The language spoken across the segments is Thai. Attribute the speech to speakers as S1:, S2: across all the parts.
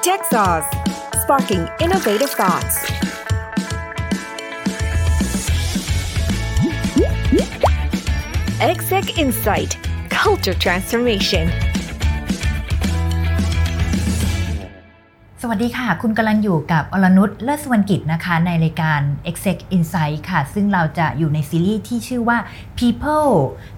S1: Tech Sauce Sparking Innovative Thoughts Exec Insight Culture Transformation
S2: สวัสดีค่ะ คุณกำลังอยู่กับอรนุชเลิศสวรรณกิจนะคะ ในรายการ Exec Insight ค่ะ ซึ่งเราจะอยู่ในซีรีส์ที่ชื่อว่า People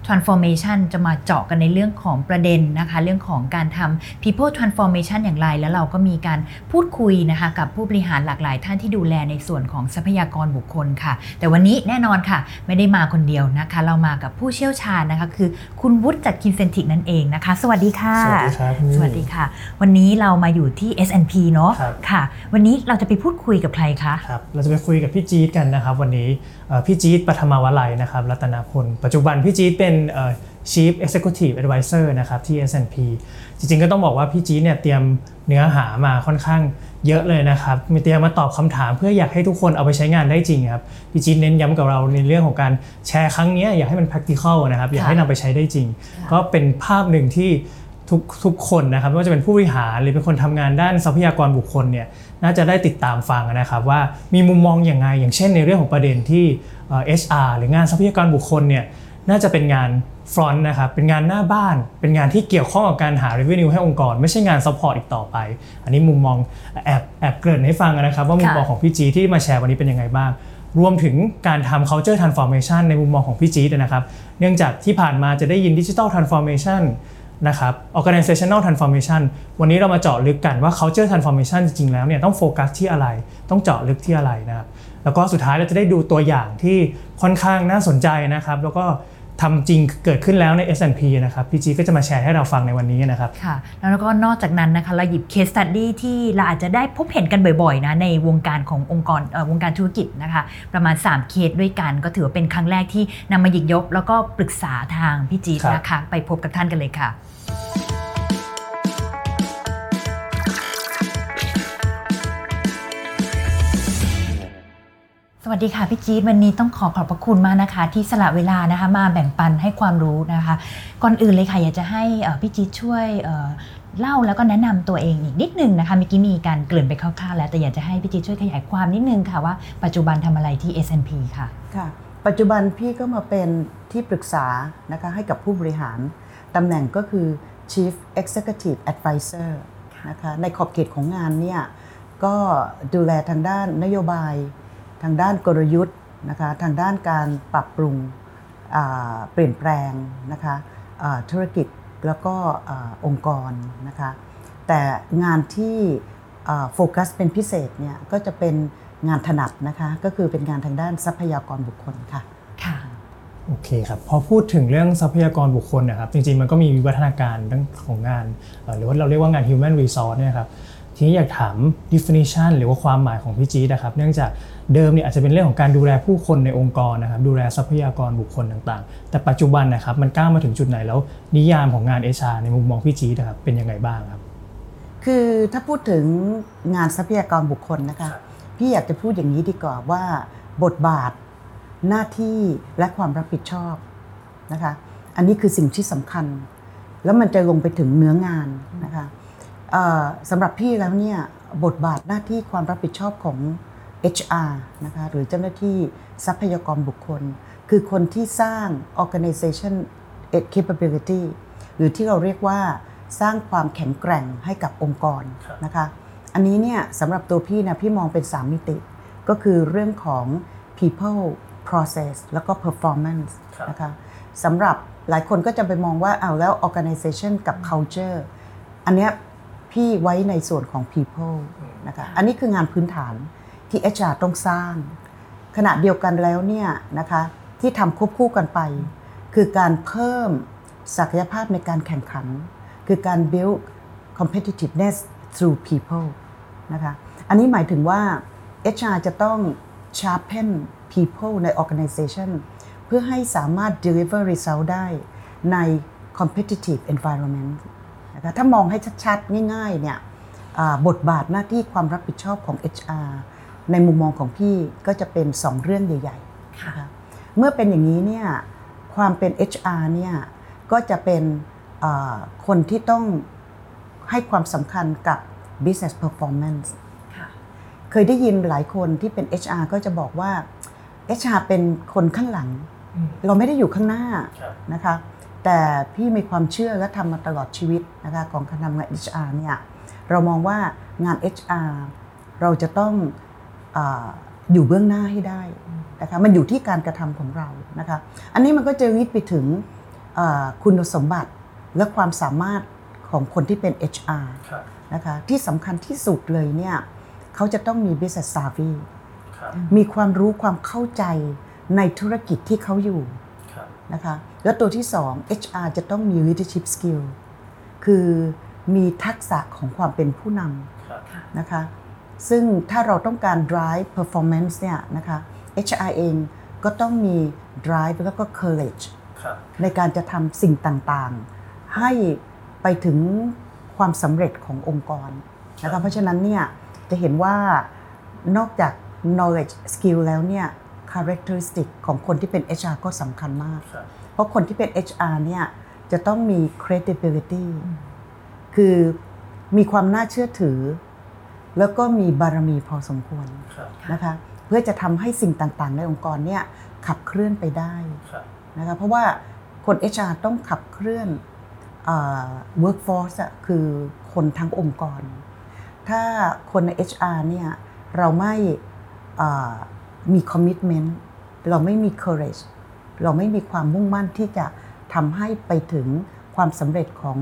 S2: Transformation จะมาเจาะกันในเรื่องของประเด็นนะคะ เรื่องของการทำ People Transformation อย่างไร แล้วเราก็มีการพูดคุยนะคะ กับผู้บริหารหลากหลายท่านที่ดูแลในส่วนของทรัพยากรบุคคลค่ะ แต่วันนี้แน่นอนค่ะ ไม่ได้มาคนเดียวนะคะ เรามากับผู้เชี่ยวชาญนะคะ คือคุณวุฒิจากคินเซนติกนั่นเองนะคะ สวัสดีค่ะ
S3: สวัสดีครับคุณ
S2: สวัสดีค่ะ วันนี้เรามาอยู่ที่ S&P เนาะ
S3: ครับ
S2: ค่ะ วันนี้เราจะไปพูดคุยกับใครคะ
S3: ครับเราจะไปคุยกับพี่จี๊ดกันนะครับวันนี้เอ่อ พี่จี๊ดปฐมวลัยนะครับรัตนพล ปัจจุบันพี่จี๊ดเป็นเอ่อ Chief Executive Advisor นะครับที่ S&P จริงๆก็ต้องบอกว่าพี่จี๊ดเนี่ยเตรียมเนื้อหามาค่อนข้างเยอะเลยนะครับ มีเตรียมมาตอบคำถามเพื่ออยากให้ทุกคนเอาไปใช้งานได้จริงครับพี่จี๊ดเน้นย้ำกับเราในเรื่องของการแชร์ครั้งเนี้ยอยากให้มัน practical นะครับ อยากให้นำไปใช้ได้จริง ก็เป็นภาพหนึ่งที่ทุกทุกคนนะครับไม่ว่าจะเป็นผู้บริหารหรือเป็นคนทำงานด้านทรัพยากรบุคคลเนี่ย น่าจะได้ติดตามฟังนะครับว่ามีมุมมองอย่างไง อย่างเช่นในเรื่องของประเด็นที่เอ่อ HR หรืองานทรัพยากรบุคคลเนี่ยน่าจะเป็นงานฟรอนต์นะครับเป็นงานหน้าบ้าน เป็นงานที่เกี่ยวข้องกับการหา revenue ให้องค์กร ไม่ใช่งาน support อีกต่อไป อันนี้มุมมองแอบแอบเกริ่นให้ฟังนะครับ ว่ามุมมองของพี่จีที่มาแชร์วันนี้เป็นยังไงบ้าง รวมถึงการทำ culture transformation ในมุมมองของพี่จีนะครับ เนื่องจากที่ผ่านมาจะได้ยิน digital transformation นะครับ organizational transformation วันนี้เรามาเจาะลึกกันว่า culture transformation จริงๆแล้วเนี่ยต้องโฟกัสที่อะไร ต้องเจาะลึกที่อะไรนะครับ แล้วก็สุดท้ายเราจะได้ดูตัวอย่างที่ค่อนข้างน่าสนใจนะครับ แล้วก็ทำจริงเกิดขึ้นแล้วใน S&P นะครับพี่จีก็จะมาแชร์ให้เราฟังในวันนี้นะครับ
S2: ค่ะ แล้วก็นอกจากนั้นนะคะเราหยิบ case study ที่เราอาจจะได้พบเห็นกันบ่อยๆนะในวงการขององค์กรเอ่อวงการธุรกิจนะคะ ประมาณ 3 เคสด้วยกันก็ถือว่าเป็นครั้งแรกที่นำมาหยิบยก แล้วก็ปรึกษาทางพี่จีด
S3: ครับ
S2: นะคะไปพบกับท่านกันเลยค่ะ สวัสดีค่ะพี่จี๊ดวันนี้ต้องขอขอบพระคุณมากนะคะ ที่สละเวลานะคะมาแบ่งปันให้ความรู้นะคะ ก่อนอื่นเลยค่ะ อยากจะให้พี่จี๊ดช่วยเล่าแล้วก็แนะนำตัวเองอีกนิดนึงนะคะเมื่อกี้มีการเกริ่นไปคร่าวๆแล้วแต่อยากจะให้พี่จี๊ดช่วยขยายความนิดนึงค่ะว่าปัจจุบันทำอะไรที่ S&P ค่ะ
S4: ค่ะ ปัจจุบันพี่ก็มาเป็นที่ปรึกษานะคะให้กับผู้บริหาร ตำแหน่งก็คือ Chief Executive Advisor นะคะในขอบเขตของงานเนี่ยก็ดูแลทางด้านนโยบาย ทางด้านกลยุทธ์นะคะทางด้านการปรับปรุงเปลี่ยนแปลงนะคะธุรกิจแล้วก็อองค์กรนะคะแต่งานที่โฟกัสเป็นพิเศษเนี่ยก็จะเป็นงานถนัดนะคะก็คือเป็นงานทางด้านทรัพยากรบุคคลค่ะ
S2: ค่ะ
S3: โอเคครับพอพูดถึงเรื่องทรัพยากรบุคคลนะครับจริงๆมันก็มีวิวัฒนาการเรื่องของงานเอ่อหรือว่าเราเรียกว่างาน human resource เนี่ยครับทีนี้อยากถาม definition หรือว่าความหมายของพี่จี๊ดนะครับ เนื่องจากเดิมเนี่ยอาจจะเป็นเรื่องของการดูแลผู้คนในองค์กรนะครับ ดูแลทรัพยากรบุคคลต่างๆ แต่ปัจจุบันนะครับมันก้าวมาถึงจุดไหนแล้ว นิยามของงาน HR ในมุมมองพี่จี๊ดนะครับเป็นยังไงบ้างครับ
S4: คือถ้าพูดถึงงานทรัพยากรบุคคลนะคะ พี่อยากจะพูดอย่างนี้ดีกว่าว่าบทบาท หน้าที่และความรับผิดชอบนะคะ อันนี้คือสิ่งที่สำคัญ แล้วมันจะลงไปถึงเนื้องานนะคะเอ่อสำหรับพี่แล้วเนี่ยบทบาทหน้าที่ความรับผิดชอบของ HR นะคะหรือเจ้าหน้าที่ทรัพยากรบุคคล คือคนที่สร้าง organization capability หรือที่เราเรียกว่าสร้างความแข็งแกร่งให้กับองค์กรนะคะ อันนี้เนี่ยสำหรับตัวพี่นะพี่มองเป็น 3 มิติ ก็คือเรื่องของ people process แล้วก็ performance
S3: ครับ
S4: นะคะสำหรับหลายคนก็จะไปมองว่าเอาวแล้ว organization กับ culture อันเนี้ยพี่ไว้ในส่วนของ people นะคะอันนี้คืองานพื้นฐานที่ HR ต้องสร้าง ขณะเดียวกันแล้วเนี่ยนะคะที่ทำควบคู่กันไป คือการเพิ่มศักยภาพในการแข่งขัน คือการ build competitiveness through people นะคะอันนี้หมายถึงว่า HR จะต้อง sharpen people ใน organization เพื่อให้สามารถ deliver result ได้ใน competitive environment นะคะถ้ามองให้ชัดๆ ง่ายๆเนี่ยอ่าบทบาทหน้าที่ความรับผิดชอบของ HR ในมุมมองของพี่ก็จะเป็น 2 เรื่องใหญ่ๆนะคะเมื่อเป็นอย่างนี้เนี่ยความเป็น HR เนี่ยก็จะเป็นอ่าคนที่ต้องให้ความสำคัญกับ business performance
S2: ค่ะ
S4: เคยได้ยินหลายคนที่เป็น HR ก็จะบอกว่า HR เป็นคนข้างหลัง เราไม่ได้อยู่ข้างหน้า
S3: ครับ
S4: นะคะ แต่พี่มีความเชื่อและทำมาตลอดชีวิตนะคะของการทำงาน HR เนี่ยเรามองว่างาน HR เราจะต้องอาอยู่เบื้องหน้าให้ได้นะคะมันอยู่ที่การกระทำของเรานะคะ อันนี้มันก็จะวิดไปถึงอ่าคุณสมบัติและความสามารถของคนที่เป็น HR
S3: ครับ
S4: นะคะที่สำคัญที่สุดเลยเนี่ยเขาจะต้องมี business savvy
S3: ครับ
S4: มีความรู้ความเข้าใจในธุรกิจที่เขาอยู่
S3: ครับ
S4: นะคะแล้วตัวที่สอง HR จะต้องมี leadership skill คือมีทักษะของความเป็นผู้น
S3: ครับำ
S4: นะคะซึ่งถ้าเราต้องการ drive performance เนี่ยนะคะ HR เองก็ต้องมี drive แล้วก็ courage
S3: ครับ
S4: ในการจะทำสิ่งต่างๆ ให้ไปถึงความสำเร็จขององค์กรนะคะเพราะฉะนั้นเนี่ยจะเห็นว่านอกจาก knowledge skill แล้วเนี่ย characteristic ของคนที่เป็น HR ก็สำคัญมาก
S3: ครับ
S4: เพราะคนที่เป็น HR เนี่ยจะต้องมี credibility คือมีความน่าเชื่อถือ แล้วก็มีบารมีพอสมควร
S3: ครับ
S4: นะคะเพื่อจะทำให้สิ่งต่างๆ ในองค์กรเนี่ยขับเคลื่อนไปได้
S3: ครับ
S4: นะคะเพราะว่าคน HR ต้องขับเคลื่อนเอ่อ workforce อะคือคนทั้งองค์กร ถ้าคนใน HR เนี่ยเราไม่ เอ่อมี commitment เราไม่มี courage เราไม่มีความมุ่งมั่นที่จะทำให้ไปถึงความสำเร็จของ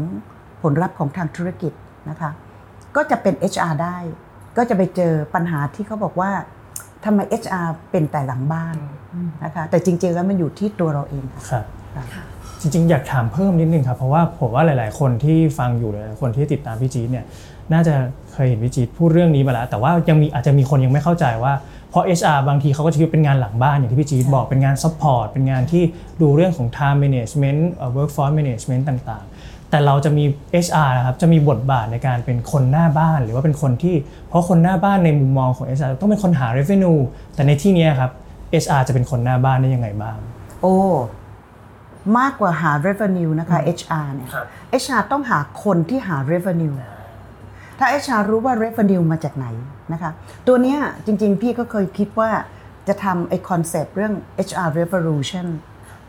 S4: ผลลัพธ์ของทางธุรกิจนะคะก็จะเป็น HR ได้ ก็จะไปเจอปัญหาที่เขาบอกว่าทำไม HR เป็นแต่หลังบ้านนะคะแต่จริง ๆ แล้วมันอยู่ที่ตัวเราเองค่ะ
S3: ครับ
S4: ค่ะ
S3: จริงๆ อยากถามเพิ่มนิดนึงครับ เพราะว่าผมว่าหลาย ๆ คนที่ฟังอยู่หลายๆคนที่ติดตามพี่จี๊ดเนี่ยน่าจะเคยเห็นพี่จี๊ดพูดเรื่องนี้มาแล้ว แต่ว่ายังมีอาจจะมีคนยังไม่เข้าใจว่า เพราะ HR บางทีเขาก็จะคิดว่าเป็นงานหลังบ้านอย่างที่พี่จี๊ดบอกเป็นงาน support เป็นงานที่ดูเรื่องของ time management เอ่อ workforce management ต่างๆ แต่เราจะมี HR นะครับจะมีบทบาทในการเป็นคนหน้าบ้าน หรือว่าเป็นคนที่ เพราะคนหน้าบ้านในมุมมองของ HR ต้องเป็นคนหา revenue แต่ในที่เนี้ยครับ HR จะเป็นคนหน้าบ้านได้ยังไงบ้าง
S4: โอ้มากกว่าหา revenue นะคะ HR เนี่ย
S3: ครับ
S4: HR ต้องหาคนที่หา revenue ถ้า HR รู้ว่า revenue มาจากไหน นะคะ ตัวเนี้ยจริงๆ พี่ก็เคยคิดว่าจะทำไอ้คอนเซปต์เรื่อง HR revolution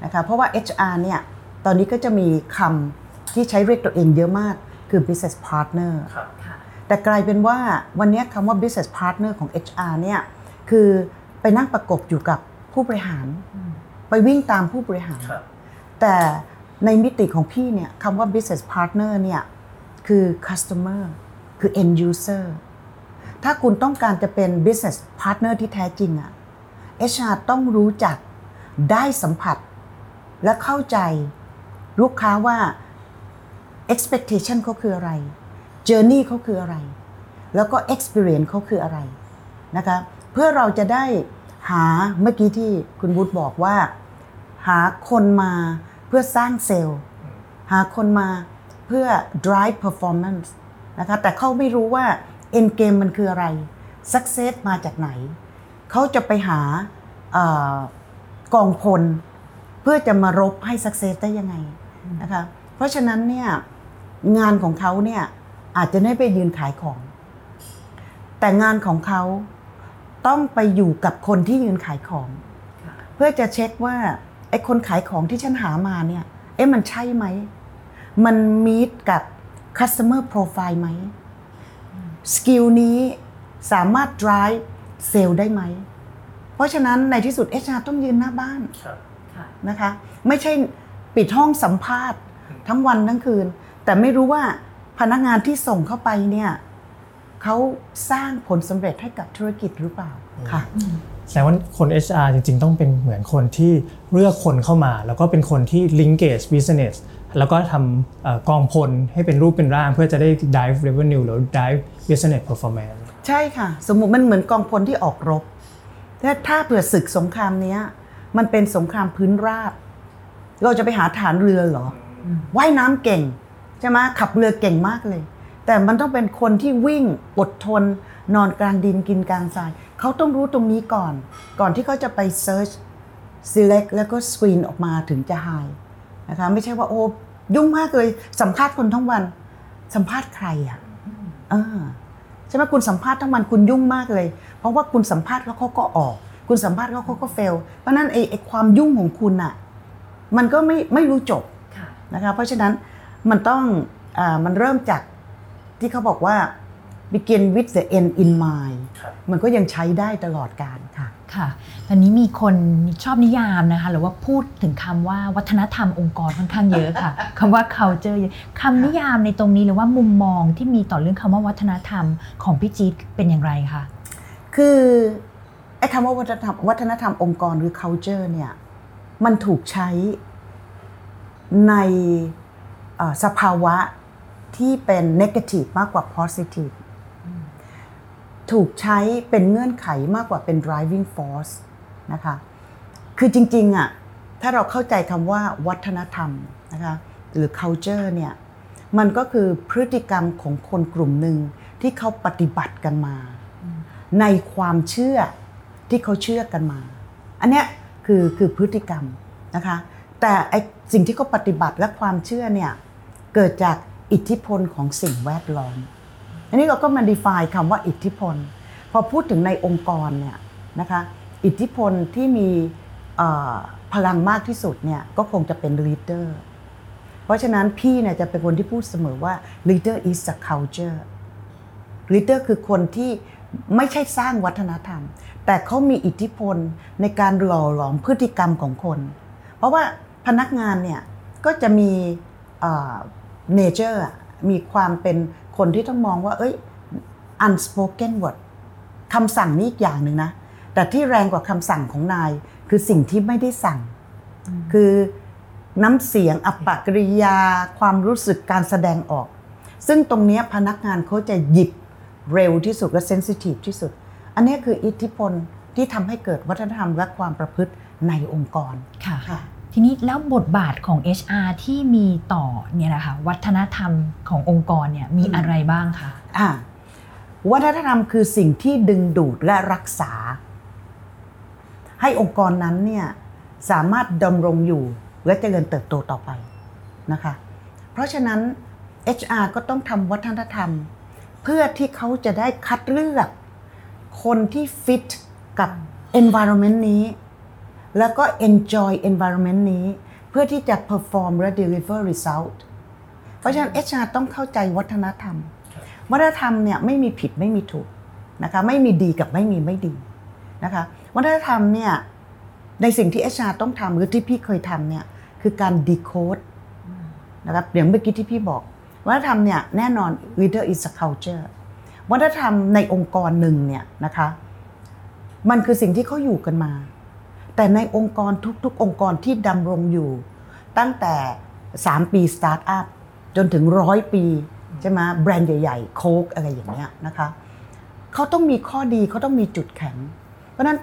S4: นะคะเพราะว่า HR เนี่ยตอนนี้ก็จะมีคำที่ใช้เรียกตัวเองเยอะมากคือ business partner
S3: ครับ
S4: แต่กลายเป็นว่าวันนี้คำว่า business partner ของ HR เนี่ยคือไปนั่งประกบอยู่กับผู้บริหาร ไปวิ่งตามผู้บริหาร
S3: ครับ
S4: แต่ในมิติของพี่เนี่ยคำว่า business partner เนี่ยคือ customer คือ end user ถ้าคุณต้องการจะเป็น business partner ที่แท้จริงอะ HR ต้องรู้จักได้สัมผัส และเข้าใจลูกค้าว่า expectation เขาคืออะไร journey เขาคืออะไร แล้วก็ experience เขาคืออะไรนะคะเพื่อเราจะได้หาเมื่อกี้ที่คุณวุฒิบอกว่า หาคนมาเพื่อสร้างเซลล์ หาคนมาเพื่อ drive performance นะคะแต่เขาไม่รู้ว่า end game มันคืออะไร success มาจากไหน เขาจะไปหาอกองพล เพื่อจะมารบให้ success ได้ยังไงนะคะเพราะฉะนั้นเนี่ยงานของเขาเนี่ยอาจจะไม่ไปยืนขายของ แต่งานของเขาต้องไปอยู่กับคนที่ยืนขายของ เพื่อจะเช็คว่าไอ้คนขายของที่ฉันหามาเนี่ยเอ๊ะมันใช่ไหม มันมีดกับ customer profile ไหม สกิลนี้สามารถ drive เซลล์ได้ไหม เพราะฉะนั้นในที่สุด HR ต้องยืนหน้าบ้าน
S3: ครับ
S4: นะคะ ไม่ใช่ปิดห้องสัมภาษณ์ ทั้งวันทั้งคืน แต่ไม่รู้ว่าพนักงานที่ส่งเข้าไปเนี่ยเขาสร้างผลสำเร็จให้กับธุรกิจหรือเปล่าค่ะ
S3: แสดงว่าคน HR จริง ๆ ต้องเป็นเหมือนคนที่เลือกคนเข้ามา แล้วก็เป็นคนที่ linkage business แล้วก็ทำเอ่อกองพลให้เป็นรูปเป็นร่าง เพื่อจะได้ drive revenue หรือ drive business performance
S4: ใช่ค่ะ สมมุติมันเหมือนกองพลที่ออกรบแต่ถ้าเผื่อศึกสงครามเนี้ย มันเป็นสงครามพื้นราบ เราจะไปหาฐานเรือเหรออว่ายน้ำเก่งใช่ไหมขับเรือเก่งมากเลย แต่มันต้องเป็นคนที่วิ่งอดทน นอนกลางดินกินกลางทรายเขาต้องรู้ตรงนี้ก่อน ก่อนที่เขาจะไป search select แล้วก็ screen ออกมาถึงจะ high นะคะไม่ใช่ว่าโอ้ยุ่งมากเลยสัมภาษณ์คนทั้งวัน สัมภาษณ์ใครอะเออ ใช่ไหมคุณสัมภาษณ์ทั้งวันคุณยุ่งมากเลย เพราะว่าคุณสัมภาษณ์แล้วเขาก็ออก คุณสัมภาษณ์แล้วเขาก็เฟล เพราะฉะนั้นไอ้ไอ้ความยุ่งของคุณอะมันก็ไม่ไม่รู้จบ
S2: ค่ะ
S4: นะคะเพราะฉะนั้นมันต้องอามันเริ่มจากที่เขาบอกว่า begin with the end in mind
S3: ครับ
S4: มันก็ยังใช้ได้ตลอดการค่ะ
S2: ค่ะตอนนี้มีคนชอบนิยามนะคะหรือว่าพูดถึงคำว่าวัฒนธรรมองค์กรค่อนข้างเยอะค่ะคำว่า culture เยอะคำนิยามในตรงนี้หรือว่ามุมมองที่มีต่อเรื่องคำว่าวัฒนธรรมของพี่จี๊ดเป็นอย่างไรคะ
S4: คือไอ้คำว่าวัฒนธรรมวัฒนธรรมองค์กรหรือ culture เนี่ยมันถูกใช้ในเอ่อสภาวะที่เป็น negative มากกว่า positive ถูกใช้เป็นเงื่อนไขมากกว่าเป็น driving force นะคะ คือจริงๆอะถ้าเราเข้าใจคำว่าวัฒนธรรมนะคะหรือ culture เนี่ยมันก็คือพฤติกรรมของคนกลุ่มหนึ่งที่เขาปฏิบัติกันมา ในความเชื่อที่เขาเชื่อกันมา อันเนี้ยคือคือพฤติกรรมนะคะ แต่ไอสิ่งที่เขาปฏิบัติและความเชื่อเนี่ยเกิดจากอิทธิพลของสิ่งแวดล้อม อันนี้เราก็มา define คำว่าอิทธิพล พอพูดถึงในองค์กรเนี่ยนะคะอิทธิพลที่มีพลังมากที่สุดเนี่ยก็คงจะเป็น leader เพราะฉะนั้นพี่เนี่ยจะเป็นคนที่พูดเสมอว่า leader is a culture leader คือคนที่ไม่ใช่สร้างวัฒนธรรม แต่เขามีอิทธิพลในการหล่อหลอมพฤติกรรมของคน เพราะว่าพนักงานเนี่ยก็จะมีเนเจอร์มีความเป็น คนที่ต้องมองว่า เอ้ย unspoken word คำสั่งนี่อีกอย่างหนึ่งนะ แต่ที่แรงกว่าคำสั่งของนาย คือสิ่งที่ไม่ได้สั่ง คือน้ำเสียงอัปปกริยา ความรู้สึกการแสดงออก ซึ่งตรงเนี้ยพนักงานเขาจะหยิบเร็วที่สุดและเซนซิทีฟที่สุด อันเนี้ยคืออิทธิพลที่ทำให้เกิดวัฒนธรรมและความประพฤติในองค์กร
S2: ค่ะ
S4: ค่ะ
S2: ทีนี้แล้วบทบาทของ HR ที่มีต่อเนี่ยนะคะวัฒนธรรมขององค์กรเนี่ยมีอะไรบ้างคะ
S4: อ่าวัฒนธรรมคือสิ่งที่ดึงดูดและรักษา ให้องค์กรนั้นเนี่ยสามารถดำรงอยู่และเจริญเติบโตต่อไปนะคะ เพราะฉะนั้น HR ก็ต้องทำวัฒนธรรม เพื่อที่เขาจะได้คัดเลือก คนที่ฟิตกับ environment นี้ แล้วก็ enjoy environment นี้ เพื่อที่จะ perform และ deliver result เพราะฉะนั้น HR ต้องเข้าใจวัฒนธรรม วัฒนธรรมเนี่ยไม่มีผิดไม่มีถูกนะคะไม่มีดีกับไม่มีไม่ดีนะคะวัฒนธรรมเนี่ยในสิ่งที่ HR ต้องทำหรือที่พี่เคยทำเนี่ยคือการ decode นะครับอย่างเมื่อกี้ที่พี่บอก วัฒนธรรมเนี่ยแน่นอน leader is a culture วัฒนธรรมในองค์กรหนึ่งเนี่ยนะคะมันคือสิ่งที่เขาอยู่กันมา แต่ในองค์กรทุกๆ องค์กรที่ดำรงอยู่ ตั้งแต่ 3 ปีสตาร์ทอัพจนถึงร้อยปีใช่ไหมแบรนด์ใหญ่ๆ โค้กอะไรอย่างเงี้ยนะคะเขาต้องมีข้อดีเขาต้องมีจุดแข็ง เพราะฉะนั้น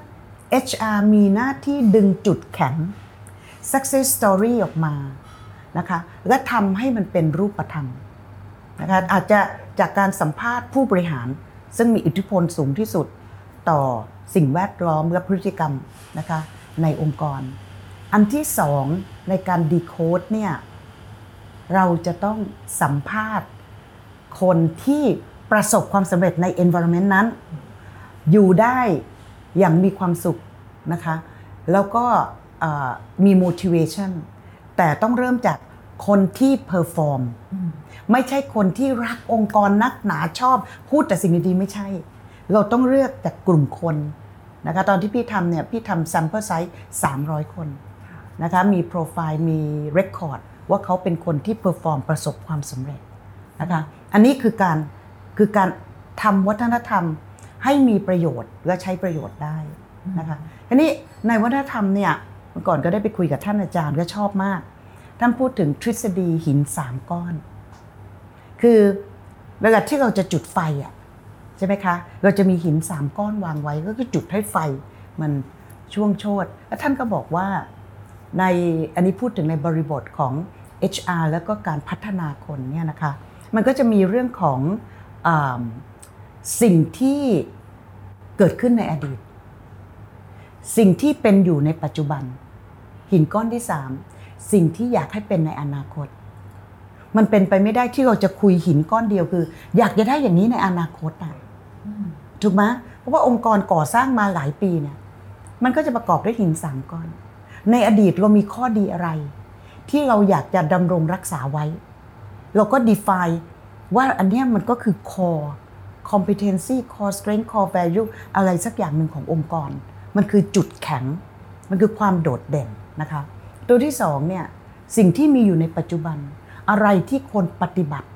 S4: HR มีหน้าที่ดึงจุดแข็ง success story ออกมานะคะและทำให้มันเป็นรูปธรรมนะคะอาจจะจากการสัมภาษณ์ผู้บริหาร ซึ่งมีอิทธิพลสูงที่สุดต่อสิ่งแวดล้อมและพฤติกรรมนะคะ ในองค์กร อันที่สองในการดีโคดเนี่ยเราจะต้องสัมภาษณ์ คนที่ประสบความสำเร็จใน environment นั้น อยู่ได้อย่างมีความสุขนะคะ แล้วก็มี motivation แต่ต้องเริ่มจากคนที่ perform ไม่ใช่คนที่รักองค์กรนักหนาชอบ พูดแต่สิ่งดีๆไม่ใช่ เราต้องเลือกจากกลุ่มคน นะคะตอนที่พี่ทำเนี่ยพี่ทำ sample size 300 คนนะคะมีโปรไฟล์มี record ว่าเขาเป็นคนที่ perform ประสบความสำเร็จนะคะอันนี้คือการคือการทำวัฒนธรรมให้มีประโยชน์และใช้ประโยชน์ได้นะคะทีนี้ในวัฒนธรรมเนี่ยเมื่อก่อนก็ได้ไปคุยกับท่านอาจารย์ก็ชอบมาก ท่านพูดถึงทฤษฎีหินสามก้อน คือเวลาที่เราจะจุดไฟอะ ใช่ไหมคะ เราจะมีหินสามก้อนวางไว้ก็คือจุดให้ไฟมันช่วงโชดแล้วท่านก็บอกว่าในอันนี้พูดถึงในบริบทของ HR แล้วก็การพัฒนาคนเนี่ยนะคะมันก็จะมีเรื่องของอสิ่งที่เกิดขึ้นในอดีต สิ่งที่เป็นอยู่ในปัจจุบัน หินก้อนที่สามสิ่งที่อยากให้เป็นในอนาคต มันเป็นไปไม่ได้ที่เราจะคุยหินก้อนเดียวคือ อยากจะได้อย่างนี้ในอนาคตอะ ถูกไหมเพราะว่าองค์กรก่อสร้างมาหลายปีเนี่ยมันก็จะประกอบด้วยหินสามก้อน ในอดีตเรามีข้อดีอะไร ที่เราอยากจะดำรงรักษาไว้ เราก็ define ว่าอันนี้มันก็คือ core competency core strength core value อะไรสักอย่างหนึ่งขององค์กร มันคือจุดแข็ง มันคือความโดดเด่นนะคะ ตัวที่สองเนี่ยสิ่งที่มีอยู่ในปัจจุบัน อะไรที่คนปฏิบัติ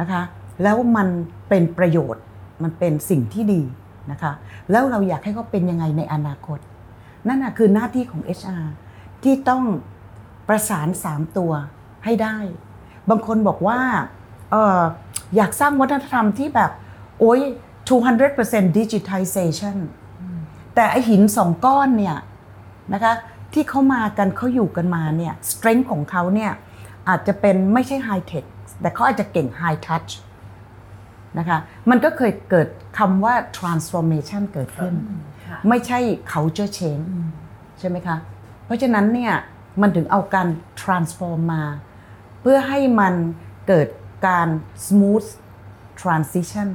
S4: นะคะ แล้วมันเป็นประโยชน์ มันเป็นสิ่งที่ดีนะคะ แล้วเราอยากให้เขาเป็นยังไงในอนาคต นั่นนะคือหน้าที่ของ HR ที่ต้องประสาน 3 ตัวให้ได้ บางคนบอกว่าอออยากสร้างวัฒนธรรมที่แบบ โอ้ย200% digitization แต่ไอหินสองก้อนเนี่ยนะคะที่เขามากันเขาอยู่กันมาเนี่ย strength ของเขาเนี่ยอาจจะเป็นไม่ใช่ high tech แต่เขาอาจจะเก่ง high touch นะคะมันก็เคยเกิดคำว่า transformation เกิดขึ้น ไม่ใช่ culture change ใช่ไหมคะ เพราะฉะนั้นเนี่ยมันถึงเอาการ transform มา เพื่อให้มันเกิดการ smooth transition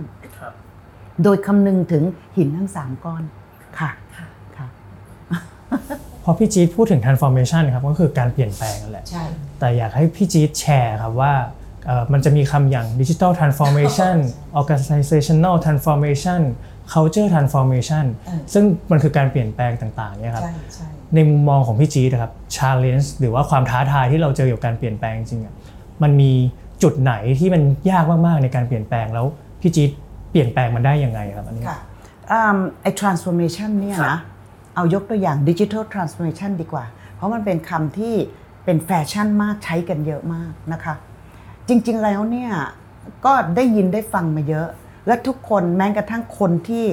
S4: โดยคำนึงถึงหินทั้ง3ก้อนค่ะค่ะ
S3: พอพี่จี๊ดพูดถึง transformation ครับก็คือการเปลี่ยนแปลงนั่นแหละ
S4: ใช่
S3: แต่อยากให้พี่จี๊ดแชร์ครับว่าเอ่อ มันจะมีคำอย่าง digital transformation organizational transformation culture transformation ซึ่งมันคือการเปลี่ยนแปลงต่างๆเนี่ยครับ
S4: ใช่ใช่
S3: ในมุมมองของพี่จี๊ดนะครับ challenge หรือว่าความท้าทายที่เราเจอกับการเปลี่ยนแปลงจริงๆอะมันมีจุดไหนที่มันยากมากๆในการเปลี่ยนแปลงแล้วพี่จี๊ดเปลี่ยนแปลงมันได้ยังไงครับอันนี้
S4: ค่ะอืมไอ้ transformation เนี่ยนะเอายกตัวอย่าง digital transformation ดีกว่า เพราะมันเป็นคำที่เป็นแฟชั่นมากใช้กันเยอะมากนะคะ จริง ๆ แล้วเนี่ยก็ได้ยินได้ฟังมาเยอะ และทุกคนแม้กระทั่งคนที่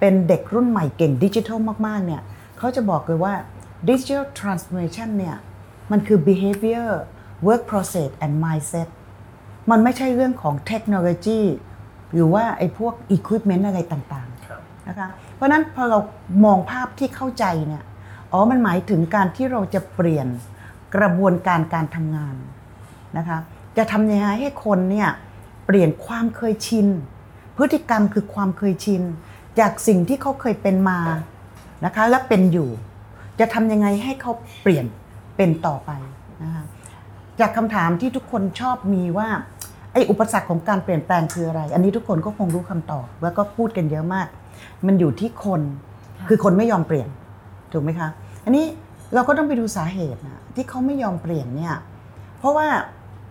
S4: เป็นเด็กรุ่นใหม่เก่งดิจิทัลมาก ๆ เนี่ยเขาจะบอกเลยว่า digital transformation เนี่ยมันคือ behavior work process and mindset มันไม่ใช่เรื่องของเทคโนโลยีหรือว่าไอ้พวก equipment อะไรต่างๆนะคะเพราะฉะนั้นพอเรามองภาพที่เข้าใจเนี่ยอ๋อมันหมายถึงการที่เราจะเปลี่ยนกระบวนการการทำงานนะคะ จะทำยังไงให้คนเนี่ยเปลี่ยนความเคยชิน พฤติกรรมคือความเคยชิน จากสิ่งที่เขาเคยเป็นมานะคะและเป็นอยู่ จะทำยังไงให้เขาเปลี่ยนเป็นต่อไปนะคะจากคำถามที่ทุกคนชอบมีว่าไอ้อุปสรรคของการเปลี่ยนแปลงคืออะไร อันนี้ทุกคนก็คงรู้คำตอบ แล้วก็พูดกันเยอะมาก มันอยู่ที่คน คือคนไม่ยอมเปลี่ยน ถูกไหมคะ อันนี้เราก็ต้องไปดูสาเหตุนะที่เขาไม่ยอมเปลี่ยนเนี่ย เพราะว่า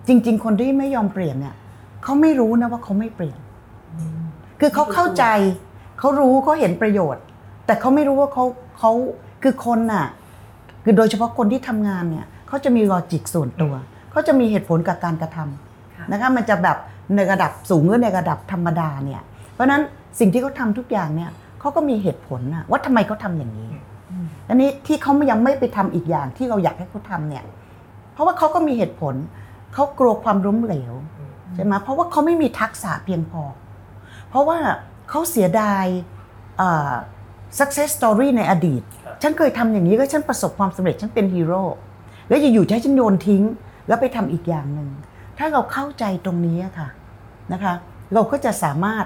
S4: จริง ๆ คนที่ไม่ยอมเปลี่ยนเนี่ยเขาไม่รู้นะว่าเขาไม่เปลี่ยน คือเขาเข้าใจเขารู้เขาเห็นประโยชน์ แต่เขาไม่รู้ว่าเขาเขาคือคนน่ะ คือโดยเฉพาะคนที่ทำงานเนี่ยเขาจะมีลอจิกส่วนตัวเขาจะมีเหตุผลกับการกระทำนะคะมันจะแบบในระดับสูงหรือในระดับธรรมดาเนี่ย เพราะฉะนั้นสิ่งที่เขาทำทุกอย่างเนี่ยเขาก็มีเหตุผลนะว่าทำไมเขาทำอย่างนี้อันนี้ที่เขายังไม่ไปทำอีกอย่างที่เราอยากให้เขาทำเนี่ย เพราะว่าเขาก็มีเหตุผล เขากลัวความล้มเหลวใช่ไหมเพราะว่าเขาไม่มีทักษะเพียงพอ เพราะว่าเขาเสียดายเอ่อ success story ในอดีต ฉันเคยทำอย่างนี้ก็ฉันประสบความสำเร็จฉันเป็นฮีโร่แล้วอยู่ๆจะให้ฉันโยนทิ้ง แล้วไปทำอีกอย่างหนึ่ง ถ้าเราเข้าใจตรงนี้อะค่ะนะคะ เราก็จะสามารถ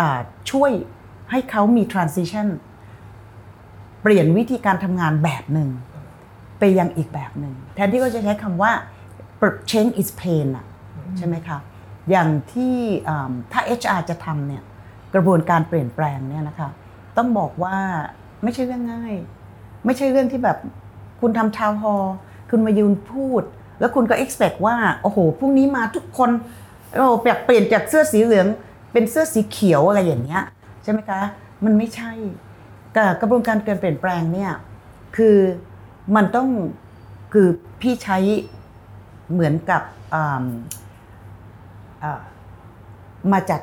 S4: อ่าช่วยให้เขามี transition เปลี่ยนวิธีการทำงานแบบหนึ่งไปยังอีกแบบหนึ่ง แทนที่เขาจะใช้คำว่า change is pain อะใช่ไหมคะ อย่างที่อ่าถ้า HR จะทำเนี่ยกระบวนการเปลี่ยนแปลงเนี่ยนะคะ ต้องบอกว่าไม่ใช่เรื่องง่าย ไม่ใช่เรื่องที่แบบคุณทำทาวน์ฮอลล์คุณมายืนพูด แล้วคุณก็ expect ว่า โอ้โหพรุ่งนี้มาทุกคนโอ้อยากเปลี่ยนจากเสื้อสีเหลือง เป็นเสื้อสีเขียวอะไรอย่างเงี้ยใช่ไหมคะ มันไม่ใช่กับกระบวนการการเปลี่ยนแปลงเนี่ยคือมันต้องคือพี่ใช้ เหมือนกับมาจาก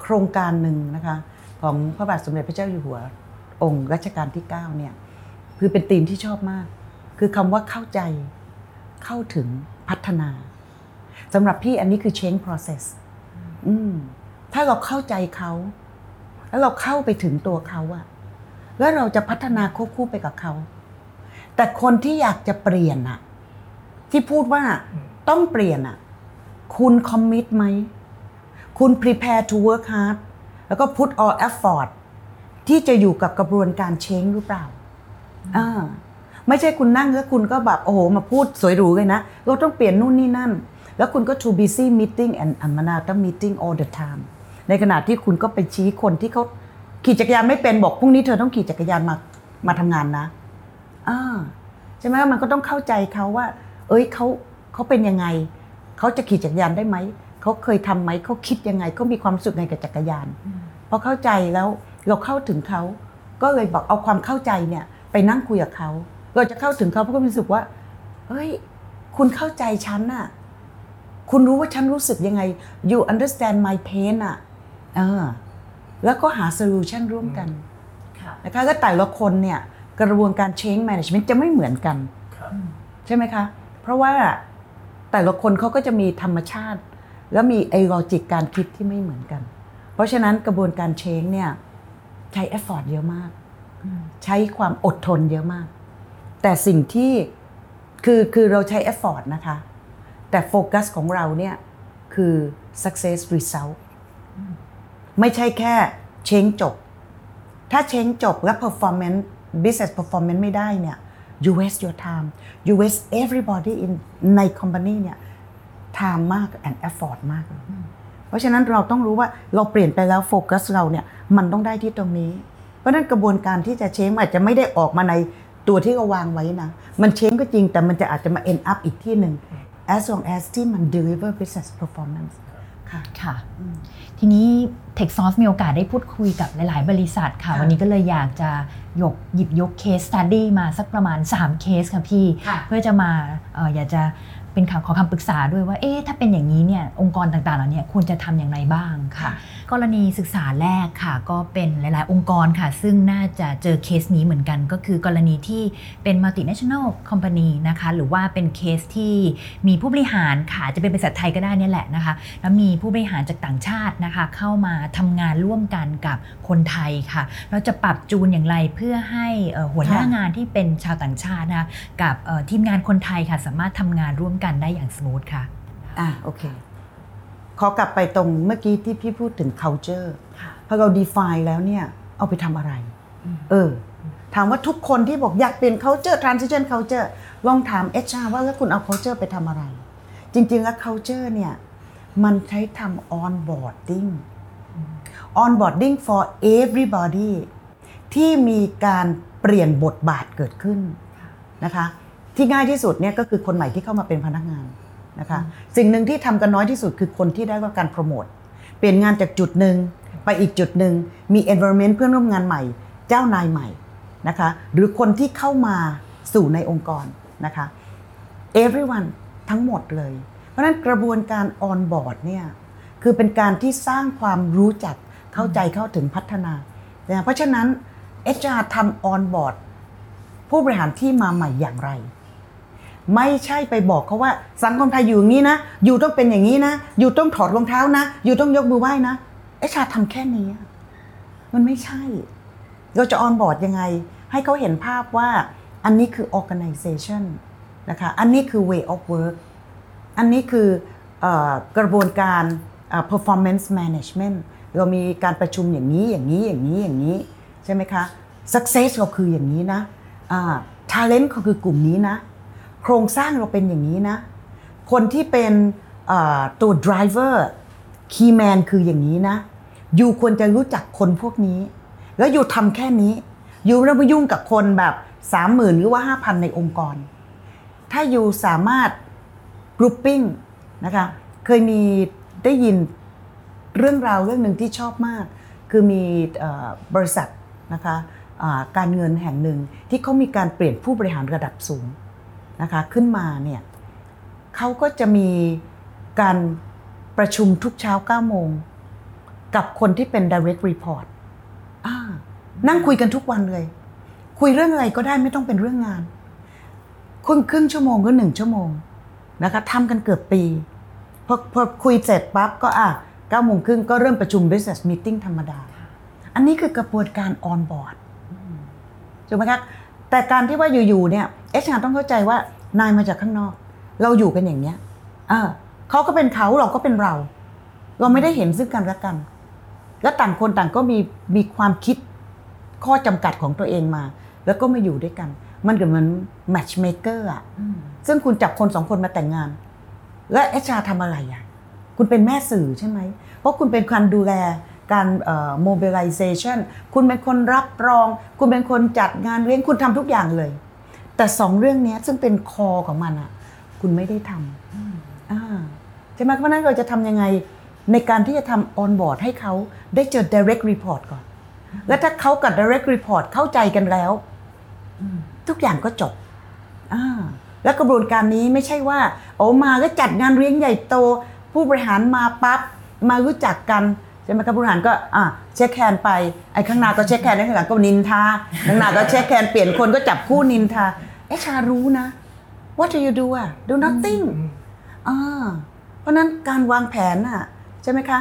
S4: โครงการหนึ่งนะคะของพระบาทสมเด็จพระเจ้าอยู่หัวองค์รัชกาลที่9เนี่ยคือเป็นธีมที่ชอบมาก คือคำว่าเข้าใจเข้าถึงพัฒนาสำหรับพี่อันนี้คือ change process อืมถ้าเราเข้าใจเขา แล้วเราเข้าไปถึงตัวเขาอะแล้วเราจะพัฒนาควบคู่ไปกับเขา แต่คนที่อยากจะเปลี่ยนอะ ที่พูดว่าต้องเปลี่ยนอะคุณคอมมิตไหม คุณ prepare to work hard แล้วก็ put all effort ที่จะอยู่กับกระบวนการเช้งหรือเปล่าอ่าไม่ใช่คุณนั่งแล้วคุณก็แบบโอ้โหมาพูดสวยหรูเลยนะ เราต้องเปลี่ยนนู่นนี่นั่น แล้วคุณก็ too busy meeting and another meeting all the time ในขณะที่คุณก็ไปชี้คนที่เขาขี่จักรยานไม่เป็นบอกพรุ่งนี้เธอต้องขี่จักรยานมามาทำงานนะอ่าใช่ไหมมันก็ต้องเข้าใจเขาว่า เอ้ยเขาเขาเป็นยังไงเขาจะขี่จักรยานได้ไหมเขาเคยทำไหมเขาคิดยังไงเขามีความสุขในกับจักรยานพอเข้าใจแล้วเราเข้าถึงเขาก็เลยบอกเอาความเข้าใจเนี่ย ไปนั่งคุยกับเขาเราจะเข้าถึงเขาเพราะก็รู้สึกว่าเฮ้ยคุณเข้าใจฉันน่ะคุณรู้ว่าฉันรู้สึกยังไง you understand my pain อะเออแล้วก็หา solution ร่วมกัน
S2: ค่ะ
S4: นะคะก็แต่ละคนเนี่ยกระบวนการ change management จะไม่เหมือนกัน ใช่ไหมคะ เพราะว่าแต่ละคนเขาก็จะมีธรรมชาติ แล้วมีไอ้ logic การคิดที่ไม่เหมือนกัน เพราะฉะนั้นกระบวนการ change เนี่ยใช้ effort เยอะมาก ใช้ความอดทนเยอะมาก แต่สิ่งที่คือคือเราใช้ effort นะคะ แต่โฟกัสของเราเนี่ยคือ success result ไม่ใช่แค่ change จบ ถ้า change จบและ performance business performance ไม่ได้เนี่ย you waste your time you waste everybody in ใน company เนี่ย time มาก and effort มากเลยเพราะฉะนั้นเราต้องรู้ว่าเราเปลี่ยนไปแล้วโฟกัสเราเนี่ยมันต้องได้ที่ตรงนี้ เพราะฉะนั้นกระบวนการที่จะเชงอาจจะไม่ได้ออกมาในตัวที่เราวางไว้นะ มันเชงก็จริงแต่มันจะอาจจะมา end up อีกที่หนึ่ง as long as ที่มัน deliver business performance ค่ะ
S2: ค่ะ ทีนี้ t e c h s o u r c e มีโอกาสได้พูดคุยกับหลาย ๆ บริษัทค่ะ
S4: ค่ะ
S2: วันนี้ก็เลยอยากจะ ยกหยิบยกเคส s ตัดดี้มาสักประมาณ 3 เคสค่ะพี่
S4: ค่ะ
S2: เพื่อจะมาเอออยากจะเป็นคำขอคำปรึกษาด้วยว่าเอ๊ะถ้าเป็นอย่างนี้เนี่ยองค์กรต่างๆเหล่านี้ควรจะทำอย่างไรบ้างค่ะ กรณีศึกษาแรกค่ะ ก็เป็นหลายๆ องค์กรค่ะ ซึ่งน่าจะเจอเคสนี้เหมือนกัน ก็คือกรณีที่เป็น multinational company นะคะหรือว่าเป็นเคสที่มีผู้บริหารค่ะจะเป็นบริษัทไทยก็ได้เนี่ยแหละนะคะ แล้วมีผู้บริหารจากต่างชาตินะคะ เข้ามาทำงานร่วมกันกับคนไทยค่ะ เราจะปรับจูนอย่างไรเพื่อให้เอ่อหัวหน้า
S4: ค่ะ
S2: งานที่เป็นชาวต่างชาตินะคะกับเอ่อทีมงานคนไทยค่ะสามารถทำงานร่วมกันได้อย่างสมูทค่ะ
S4: อะโอเคขอกลับไปตรงเมื่อกี้ที่พี่พูดถึง culture
S2: ค่ะ
S4: พอเรา define แล้วเนี่ยเอาไปทำอะไร เออ ถามว่าทุกคนที่บอกอยากเปลี่ยน culture transition culture ลองถาม HR ว่าแล้วคุณเอา culture ไปทำอะไร จริง ๆ แล้ว culture เนี่ย มันใช้ทำ onboarding onboarding for everybody ที่มีการเปลี่ยนบทบาทเกิดขึ้นนะคะ ที่ง่ายที่สุดเนี่ยก็คือคนใหม่ที่เข้ามาเป็นพนักงานนะคะสิ่งหนึ่งที่ทำกันน้อยที่สุดคือคนที่ได้รับการโปรโมทเปลี่ยนงานจากจุดหนึ่งไปอีกจุดหนึ่งมี environment เพื่อนร่วมงานใหม่ เจ้านายใหม่นะคะหรือคนที่เข้ามาสู่ในองค์กรนะคะ everyone ทั้งหมดเลย เพราะฉะนั้นกระบวนการ on board เนี่ยคือเป็นการที่สร้างความรู้จักเข้าใจเข้าถึงพัฒนานะเพราะฉะนั้น HR ทำ on board ผู้บริหารที่มาใหม่อย่างไร ไม่ใช่ไปบอกเขาว่า สังคมไทยอยู่อย่างนี้นะ อยู่ต้องเป็นอย่างนี้นะ อยู่ต้องถอดรองเท้านะ อยู่ต้องยกมือไหว้นะเอชาทำแค่นี้ มันไม่ใช่ เราจะออนบอร์ดยังไง ให้เขาเห็นภาพว่าอันนี้คือ organization นะคะ อันนี้คือ way of work อันนี้คืออกระบวนการ performance management เรามีการประชุมอย่างนี้อย่างนี้อย่างนี้อย่างนี้ ใช่ไหมคะ success เราคืออย่างนี้นะอ่า talent ก็คือกลุ่มนี้นะ โครงสร้างเราเป็นอย่างนี้นะ คนที่เป็นตัว driver key man คืออย่างนี้นะ อยู่ควรจะรู้จักคนพวกนี้ แล้วอยู่ทำแค่นี้ อยู่ไม่ต้องไปยุ่งกับคนแบบสามหมื่นหรือว่าห้าพันในองค์กร ถ้าอยู่สามารถ grouping นะคะ เคยมีได้ยินเรื่องราวเรื่องหนึ่งที่ชอบมาก คือมีอบริษัท นะคะการเงินแห่งหนึ่งที่เขามีการเปลี่ยนผู้บริหารระดับสูงนะคะขึ้นมาเนี่ยเขาก็จะมีการประชุมทุกเช้า9โมง กับคนที่เป็น direct report นั่งคุยกันทุกวันเลย คุยเรื่องอะไรก็ได้ไม่ต้องเป็นเรื่องงานครึ่งครึ่งชั่วโมงก็หนึ่งชั่วโมงนะคะทำกันเกือบปีพอพอคุยเสร็จปั๊บก็อะเก้าโมงครึ่งก็เริ่มประชุม business meeting ธรรมดา อันนี้คือกระบวนการ on board ถูกไหมครับแต่การที่ว่าอยู่ๆเนี่ยเอชาต้องเข้าใจว่านายมาจากข้างนอก เราอยู่กันอย่างเนี้ยเออเขาก็เป็นเขาเราก็เป็นเรา เราไม่ได้เห็นซึ่งกันและกัน แล้วต่างคนต่างก็มีมีความคิดข้อจำกัดของตัวเองมา แล้วก็มาอยู่ด้วยกัน มันเหมือนแมทช์เมเกอร์อะซึ่งคุณจับคนสองคนมาแต่งงาน และเอชาทำอะไรอะคุณเป็นแม่สื่อใช่ไหมเพราะคุณเป็นคนดูแล การเอ่อ mobilization คุณเป็นคนรับรอง คุณเป็นคนจัดงานเลี้ยงคุณทำทุกอย่างเลย แต่สองเรื่องเนี้ยซึ่งเป็นคอของมันอะคุณไม่ได้ทำอ่าใช่ไหมเพราะฉะนั้นเราจะทำยังไงในการที่จะทำ on board ให้เขาได้เจอ direct report ก่อน และถ้าเขากับ direct report เข้าใจกันแล้ว ทุกอย่างก็จบอ่าแล้วกระบวนการนี้ไม่ใช่ว่าโอ้มาก็จัดงานเลี้ยงใหญ่โต ผู้บริหารมาปั๊บมารู้จักกัน ใช่ไหมครับผู้บริหารก็อะเช็คแคนไปไอ้ข้างหน้าก็เช็คแคนไอ้ข้างหลังก็นินทาข้างหน้าก็เช็คแคนเปลี่ยนคนก็จับคู่นินทาเอะชารู้นะ what do you do อะ do nothing อ่าเพราะฉะนั้นการวางแผนอะใช่ไหมคะ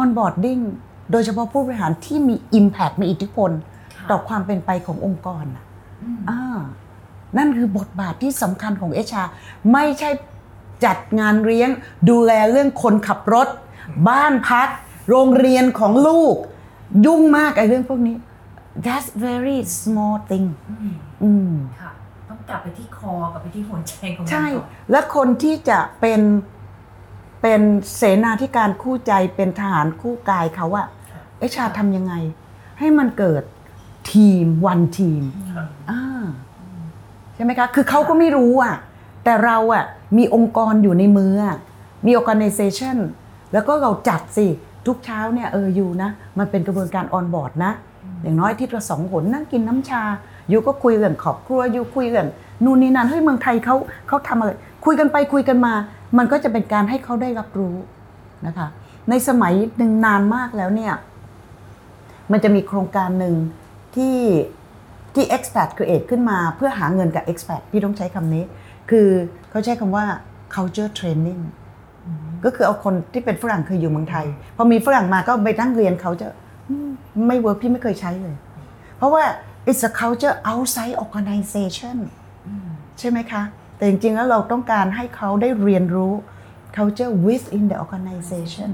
S4: onboarding โดยเฉพาะผู้บริหารที่มี impact มีอิทธิพล ต่อความเป็นไปขององค์กรน่ะอ่านั่นคือบทบาทที่สำคัญของเอชาไม่ใช่จัดงานเลี้ยงดูแลเรื่องคนขับรถ บ้านพัก โรงเรียนของลูก ยุ่งมากไอ้เรื่องพวกนี้ that's very small thing อืม
S2: ค่ะ ต้องกลับไปที่คอกลับไปที่หัวใจของมัน
S4: ใช่
S2: ก่อน
S4: และคนที่จะเป็นเป็นเสนาธิการคู่ใจเป็นทหารคู่กายเขาอะเอชาทำยังไง ให้มันเกิดทีมวันทีมอ่าใช่ไหมคะ คือเขาก็ไม่รู้อะแต่เราอะมีองค์กรอยู่ในมืออะมี organization แล้วก็เราจัดสิ ทุกเช้าเนี่ยเอออยู่นะ มันเป็นกระบวนการออนบอร์ดนะ อย่างน้อยอาที่ละสองหนนั่งกินน้ำชา อยู่ก็คุยเรื่องครอบครัวอยู่คุยเรื่องนู่นนี่นั่นเฮ้ยเมืองไทยเขาเขาทำอะไร คุยกันไปคุยกันมา มันก็จะเป็นการให้เขาได้รับรู้นะคะ ในสมัยหนึ่งนานมากแล้วเนี่ย มันจะมีโครงการหนึ่งที่ที่ expat create ขึ้นมาเพื่อหาเงินกับ expat พี่ต้องใช้คำนี้ คือเขาใช้คำว่า culture training ก็คือเอาคนที่เป็นฝรั่งเคยอยู่เมืองไทย พอมีฝรั่งมาก็ไปนั่งเรียนเขาจะไม่เวิร์กพี่ไม่เคยใช้เลย เพราะว่า it's a culture outside organization ใช่ไหมคะ แต่จริงๆแล้วเราต้องการให้เขาได้เรียนรู้ culture within the organization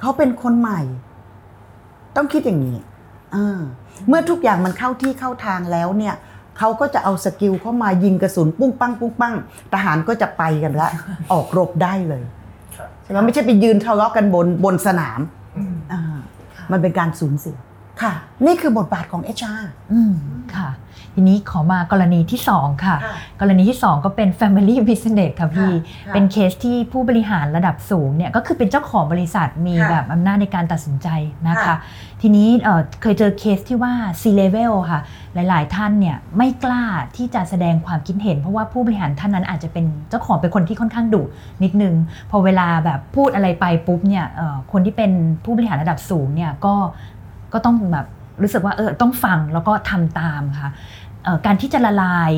S4: เขาเป็นคนใหม่ ต้องคิดอย่างนี้เมื่อทุกอย่างมันเข้าที่เข้าทางแล้วเนี่ยเขาก็จะเอาสกิลเข้ามายิงกระสุนปุ้งปังปุ้งปังทหารก็จะไปกันละออกรบได้เลย ช่ไหมไม่ใช่ไปยืนทะเลาะกันบนบนสนามอ่ามันเป็นการสูญเสียค่ะ นี่คือบทบาทของ HR
S2: อืมค่ะ ทีนี้ขอมากรณีที่2ค่ะ
S4: ค่ะ
S2: กรณีที่ 2 ก็เป็น Family Business ค่ะพี่
S4: ค่ะ
S2: เป็นเคสที่ผู้บริหารระดับสูงเนี่ยก็คือเป็นเจ้าของบริษัทมี
S4: ค่ะ
S2: แบบอำนาจในการตัดสินใจนะคะ
S4: ค่ะ
S2: ทีนี้เอ่อเคยเจอเคสที่ว่า C level ค่ะ หลาย ๆ ท่านเนี่ยไม่กล้าที่จะแสดงความคิดเห็น เพราะว่าผู้บริหารท่านนั้นอาจจะเป็นเจ้าของเป็นคนที่ค่อนข้างดุนิดนึง พอเวลาแบบพูดอะไรไปปุ๊บเนี่ยเอ่อคนที่เป็นผู้บริหารระดับสูงเนี่ยก็ก็ต้องแบบรู้สึกว่าเออต้องฟังแล้วก็ทำตามค่ะเอ่อ การที่จะละลาย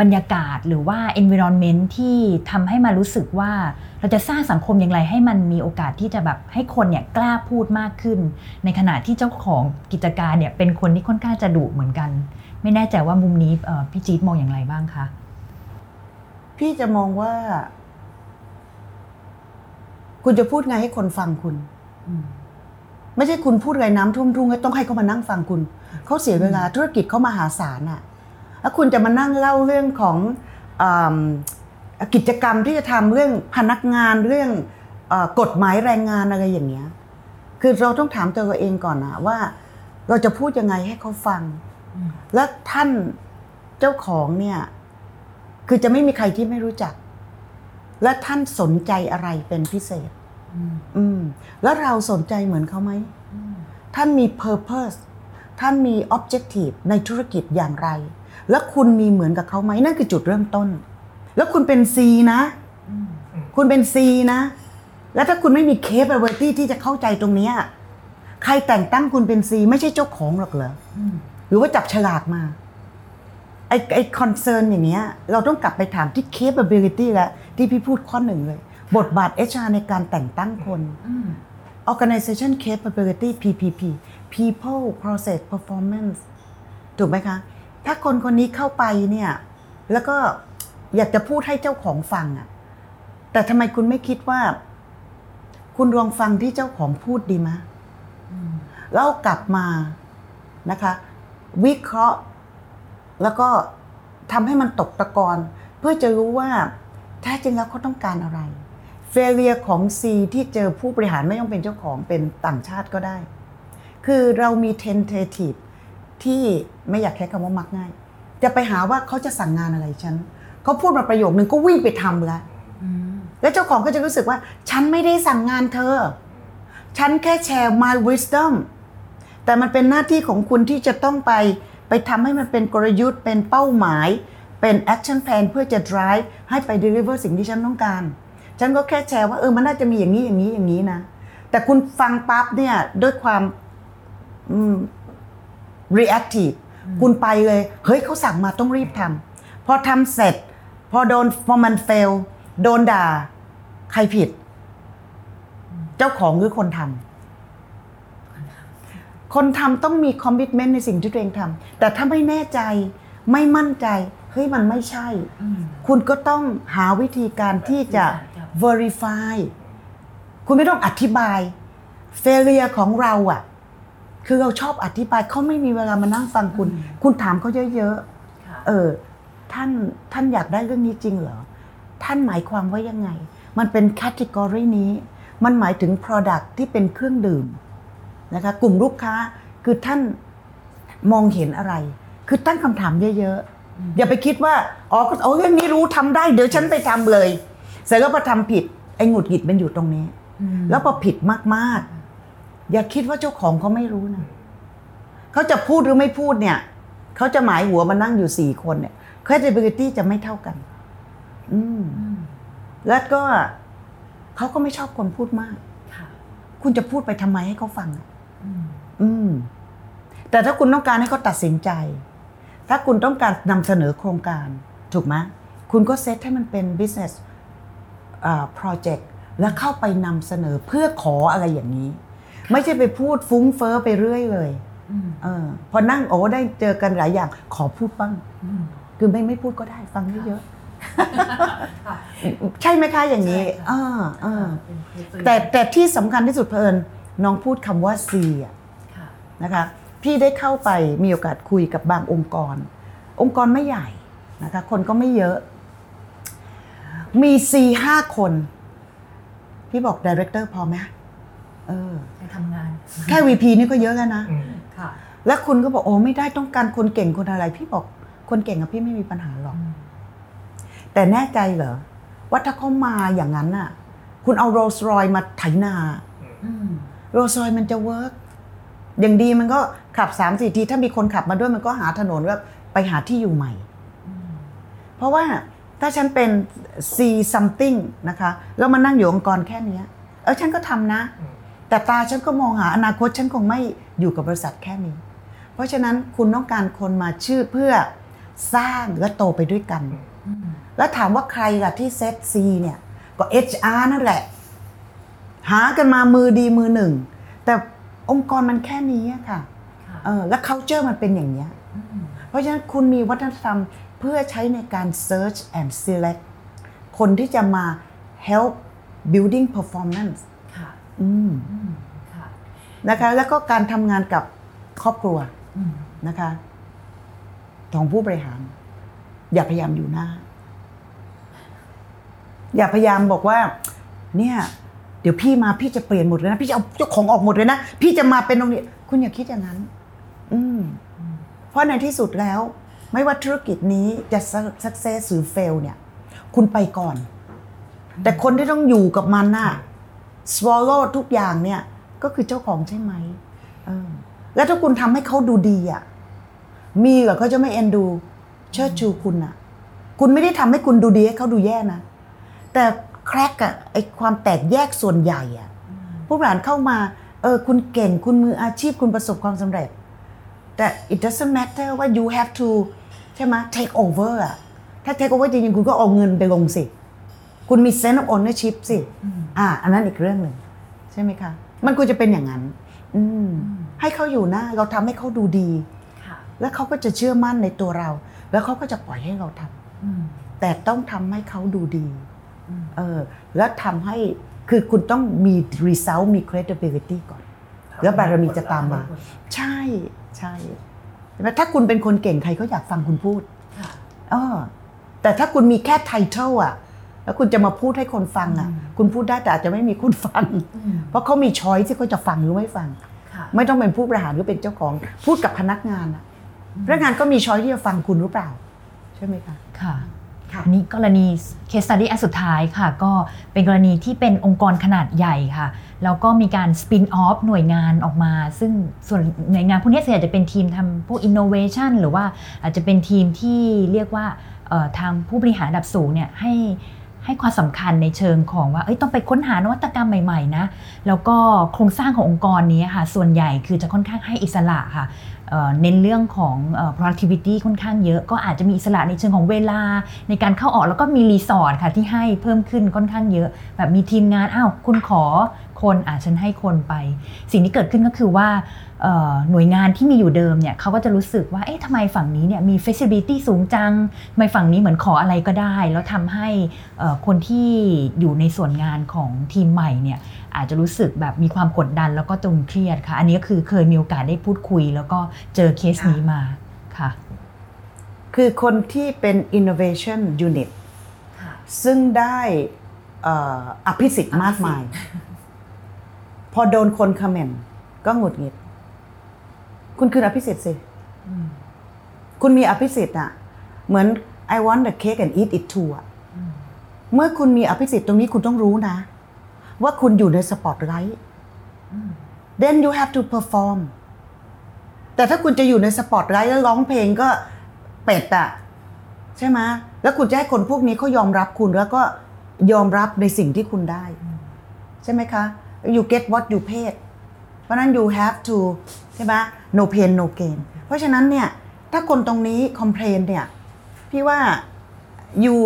S2: บรรยากาศหรือว่า environment ที่ทำให้มารู้สึกว่าเราจะสร้างสังคมอย่างไรให้มันมีโอกาสที่จะแบบให้คนเนี่ยกล้าพูดมากขึ้น ในขณะที่เจ้าของกิจการเนี่ยเป็นคนที่ค่อนข้างจะดุเหมือนกัน ไม่แน่ใจว่ามุมนี้พี่จี๊ดมองอย่างไรบ้างคะ
S4: พี่จะมองว่า คุณจะพูดไงให้คนฟังคุณ ไม่ใช่คุณพูดไรน้ำท่วมทุ่งแล้ต้องให้เขามานั่งฟังคุณ เขาเสียเวลาธุรกิจเขามหาศาลอะแล้วคุณจะมานั่งเล่าเรื่องของอกิจกรรมที่จะทำเรื่องพนักงานเรื่องอกฎหมายแรงงานอะไรอย่างเงี้ยคือเราต้องถามตัวเราเองก่อนนะว่า เราจะพูดยังไงให้เขาฟัง และท่านเจ้าของเนี่ย คือจะไม่มีใครที่ไม่รู้จัก และท่านสนใจอะไรเป็นพิเศษ อืมแล้วเราสนใจเหมือนเขาไหม ท่านมี purpose ท่านมี objective ในธุรกิจอย่างไร แล้วคุณมีเหมือนกับเขาไหมนั่นคือจุดเริ่มต้น แล้วคุณเป็น C นะ คุณเป็น C นะ แล้วถ้าคุณไม่มี capability ที่จะเข้าใจตรงเนี้ยใครแต่งตั้งคุณเป็น C ไม่ใช่เจ้าของหรอกเหรออหรือว่าจับฉลากมาไอ้ไอ้คอนเซิร์นอย่างเงี้ยเราต้องกลับไปถามที่ capability แล้วที่พี่พูดข้อหนึ่งเลย บทบาท HR ในการแต่งตั้งคน organization capability PPP people process performance ถูกไหมคะ ถ้าคนคนนี้เข้าไปเนี่ย แล้วก็อยากจะพูดให้เจ้าของฟังอะแต่ทำไมคุณไม่คิดว่า คุณลองฟังที่เจ้าของพูดดีไหมแล้วกลับมานะคะ วิเคราะห์ แล้วก็ทำให้มันตกตะกอนเพื่อจะรู้ว่าแท้จริงแล้วเขาต้องการอะไรเฟเลียของ C ที่เจอผู้บริหารไม่ต้องเป็นเจ้าของเป็นต่างชาติก็ได้ คือเรามี tentative ที่ไม่อยากใช้คำว่ามักง่าย จะไปหาว่าเขาจะสั่งงานอะไรฉันเขาพูดมาประโยคนึงก็วิ่งไปทำแล้วแล้วเจ้าของก็จะรู้สึกว่า ฉันไม่ได้สั่งงานเธอ ฉันแค่แชร์ my wisdom แต่มันเป็นหน้าที่ของคุณที่จะต้องไปไปทำให้มันเป็นกลยุทธ์ เป็นเป้าหมาย เป็น action plan เพื่อจะ drive ให้ไป deliver สิ่งที่ฉันต้องการ ฉันก็แค่แชร์ว่าเออมันน่าจะมีอย่างนี้อย่างนี้อย่างนี้นะ แต่คุณฟังปั๊บเนี่ยด้วยความอืม reactive คุณไปเลย เฮ้ยเขาสั่งมาต้องรีบทำพอทำเสร็จ พอโดนพอมัน fail โดนด่า ใครผิด เจ้าของหรือคนทำคนทำต้องมีคอมมิ t เมนต์ในสิ่งที่ตัวเองทำแต่ถ้าไม่แน่ใจไม่มั่นใจ เฮ้ยมันไม่ใช่ คุณก็ต้องหาวิธีการที่จะ verify คุณไม่ต้องอธิบาย failure ของเราอะ คือเราชอบอธิบายเขาไม่มีเวลามานั่งฟังคุณ คุณถามเขาเยอะๆเออท่านท่านอยากได้เรื่องนี้จริงเหรอ ท่านหมายความว่ายังไง มันเป็นแคตตากรีนี้ มันหมายถึง Product ที่เป็นเครื่องดื่มนะคะกลุ่มลูกค้าคือท่านมองเห็นอะไร คือตั้งคำถามเยอะๆ อย่าไปคิดว่าอ๋อเอาเรื่องนี้รู้ทำได้ เดี๋ยวฉันไปทำเลยเสร็จแล้วพอทำผิดไอ้หงุดหงิดมันอยู่ตรงนี้ แล้วพอผิดมากๆ อย่าคิดว่าเจ้าของเขาไม่รู้นะเขาจะพูดหรือไม่พูดเนี่ยเขาจะหมายหัวมานั่งอยู่สี่คนเนี่ย credibility จะไม่เท่ากัน อืม แล้วก็เขาก็ไม่ชอบคนพูดมาก คุณจะพูดไปทำไมให้เขาฟังอะอืม แต่ถ้าคุณต้องการให้เขาตัดสินใจ ถ้าคุณต้องการนำเสนอโครงการ ถูกไหมคุณก็เซตให้มันเป็น business อ่า project แล้วเข้าไปนำเสนอเพื่อขออะไรอย่างนี้ ไม่ใช่ไปพูดฟุ้งเฟ้อไปเรื่อยเลยเออพอนั่งโอ้ได้เจอกันหลายอย่าง ขอพูดบ้างคือไม่ไม่พูดก็ได้ฟังเยอะๆใช่ไหมคะอย่างนี้อ่าอ่าแต่แต่ที่สำคัญที่สุดเพลินน้องพูดคำว่า C อะนะคะพี่ได้เข้าไปมีโอกาสคุยกับบางองค์กร องค์กรไม่ใหญ่นะคะคนก็ไม่เยอะ มี C ห้าคน พี่บอก director พอไหมเออ
S2: ไป ทำงาน
S4: แค่ VP นี่ก็เยอะแล้วนะ
S2: ค่ะ
S4: แล้วคุณก็บอกโอ้ไม่ได้ต้องการคนเก่งคนอะไร พี่บอกคนเก่งกับพี่ไม่มีปัญหาหรอก แต่แน่ใจเหรอ ว่าถ้าเขามาอย่างนั้นน่ะ คุณเอาโรลส์รอยมาไถนาโรลส์รอยมันจะ work อย่างดีมันก็ขับสามสี่ที ถ้ามีคนขับมาด้วยมันก็หาถนนก็ไปหาที่อยู่ใหม่ เพราะว่าถ้าฉันเป็น C something นะคะ แล้วมานั่งอยู่องค์กรแค่เนี้ยเออฉันก็ทำนะ แต่ตาฉันก็มองหาอนาคตฉันคงไม่อยู่กับบริษัทแค่นี้ เพราะฉะนั้นคุณต้องการคนมาชื่อเพื่อสร้างและโตไปด้วยกัน แล้วถามว่าใครล่ะที่เซตซีเนี่ยก็ HR นั่นแหละ หากันมามือดีมือหนึ่ง แต่องค์กรมันแค่นี้อะค่ะเออแล้ว culture มันเป็นอย่างนี้ยเพราะฉะนั้นคุณมีวัฒนธรรมเพื่อใช้ในการ search and select คนที่จะมา help building performance
S2: ค่ะ
S4: อืม
S2: ค่ะ
S4: นะคะ แล้วก็การทำงานกับครอบครัวนะคะของผู้บริหาร อย่าพยายามอยู่หน้า อย่าพยายามบอกว่า เนี่ย เดี๋ยวพี่มาพี่จะเปลี่ยนหมดเลยนะพี่จะเอาเจ้าของออกหมดเลยนะพี่จะมาเป็นตรงนี้คุณอย่าคิดอย่างนั้น อืมเพราะในที่สุดแล้ว ไม่ว่าธุรกิจนี้จะ success หรือ fail เนี่ย คุณไปก่อน แต่คนที่ต้องอยู่กับมันน่ะ swallow ทุกอย่างเนี่ยก็คือเจ้าของใช่ไหมเออแล้วถ้าคุณทำให้เขาดูดีอะมีเหรอเขาจะไม่เอ็นดู เชิดชูคุณอะ คุณไม่ได้ทำให้คุณดูดีให้เขาดูแย่นะ แต่แครกอะไอความแตกแยกส่วนใหญ่อะผู้บริหารเข้ามาเออคุณเก่งคุณมืออาชีพคุณประสบความสำเร็จ แต่ it doesn't matter ว่า you have to ใช่ไหม take over อะถ้า take over จริงๆคุณก็เอาเงินไปลงสิ คุณมี sense of ownership สิอ่า อันนั้นอีกเรื่องหนึ่งใช่ไหมคะ มันควรจะเป็นอย่างนั้น อืมให้เขาอยู่หน้าเราทำให้เขาดูดี
S2: ค่ะ
S4: แล้วเขาก็จะเชื่อมั่นในตัวเรา แล้วเขาก็จะปล่อยให้เราทำแต่ต้องทำให้เขาดูดีเออแล้วทำให้คือคุณต้องมี result มี credibility ก่อน แล้วบารมีจะตามมา ใช่ใช่ใช่ไหมถ้าคุณเป็นคนเก่งใครก็อยากฟังคุณพูดเออแต่ถ้าคุณมีแค่ไทเทิลอะ แล้วคุณจะมาพูดให้คนฟังอะคุณพูดได้แต่อาจจะไม่มีคนฟัง เพราะเขามีช้อยที่เขาจะฟังหรือไม่ฟัง
S2: ค่ะ
S4: ไม่ต้องเป็นผู้บริหารหรือเป็นเจ้าของ พูดกับพนักงานอะพนักงานก็มีช้อยที่จะฟังคุณหรือเปล่า ใช่ไหมคะ
S2: ค่ะ
S4: ค่ะ
S2: อันนี้กรณี case study อันสุดท้ายค่ะ ก็เป็นกรณีที่เป็นองค์กรขนาดใหญ่ค่ะ แล้วก็มีการ spin off หน่วยงานออกมา ซึ่งส่วนหน่วยงานพวกนี้ส่วนใหญ่จะเป็นทีมทำพวก innovation หรือว่าอาจจะเป็นทีมที่เรียกว่าเอ่อทางผู้บริหารระดับสูงเนี่ยให้ ให้ความสำคัญในเชิงของว่าต้องไปค้นหานวัตกรรมใหม่ๆนะแล้วก็โครงสร้างขององค์กรนี้ค่ะส่วนใหญ่คือจะค่อนข้างให้อิสระค่ะเน้นเรื่องของ productivity ค่อนข้างเยอะ ก็อาจจะมีอิสระในเชิงของเวลา ในการเข้าออกแล้วก็มีรีสอร์ทค่ะที่ให้เพิ่มขึ้นค่อนข้างเยอะ แบบมีทีมงานอ้าวคุณขอ คนอะฉันให้คนไป สิ่งที่เกิดขึ้นก็คือว่าเอ่อหน่วยงานที่มีอยู่เดิมเนี่ยเขาก็จะรู้สึกว่าเอ๊ะทำไมฝั่งนี้เนี่ยมี flexibility สูงจังทำไมฝั่งนี้เหมือนขออะไรก็ได้ แล้วทำให้เอ่อคนที่อยู่ในส่วนงานของทีมใหม่เนี่ยอาจจะรู้สึกแบบมีความกดดันแล้วก็ตึงเครียดค่ะ อันนี้ก็คือเคยมีโอกาสได้พูดคุย แล้วก็เจอเคสนี้มาค่ะ
S4: คือคนที่เป็น innovation unit ซึ่งได้เอ่ออภิสิทธิ์มากมาย พอโดนคนคอมเมนต์ก็หงุดหงิด คุณคืออภิสิทธิ์สิ คุณมีอภิสิทธิ์อะเหมือน I want the cake and eat it too อะเมื่อคุณมีอภิสิทธิ์ตรงนี้คุณต้องรู้นะ ว่าคุณอยู่ในสปอตไลท์ then you have to perform แต่ถ้าคุณจะอยู่ในสปอตไลท์แล้วร้องเพลงก็เป็ดอะใช่ไหมแล้วคุณจะให้คนพวกนี้เขายอมรับคุณแล้วก็ยอมรับในสิ่งที่คุณได้ ใช่ไหมคะ you get what you paid เพราะฉะนั้น you have to ใช่ไหม no pain no gain เพราะฉะนั้นเนี่ย ถ้าคนตรงนี้ complain เนี่ย พี่ว่า you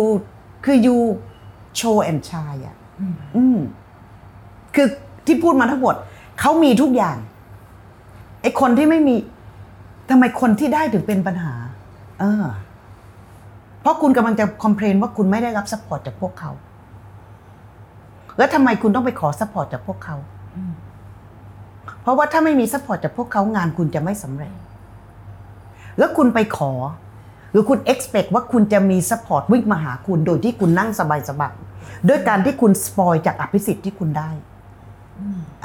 S4: คือ you show and shy อะอืมคือที่พูดมาทั้งหมด เขามีทุกอย่าง ไอ้คนที่ไม่มีทำไมคนที่ได้ถึงเป็นปัญหา เออ เพราะคุณกำลังจะ complain ว่าคุณไม่ได้รับ support จากพวกเขา แล้วทำไมคุณต้องไปขอ support จากพวกเขาเพราะว่าถ้าไม่มี support จากพวกเขางานคุณจะไม่สำเร็จ แล้วคุณไปขอ หรือคุณ expect ว่าคุณจะมี support วิ่งมาหาคุณโดยที่คุณนั่งสบายๆด้วยการที่คุณสปอยจากอภิสิทธิ์ที่คุณได้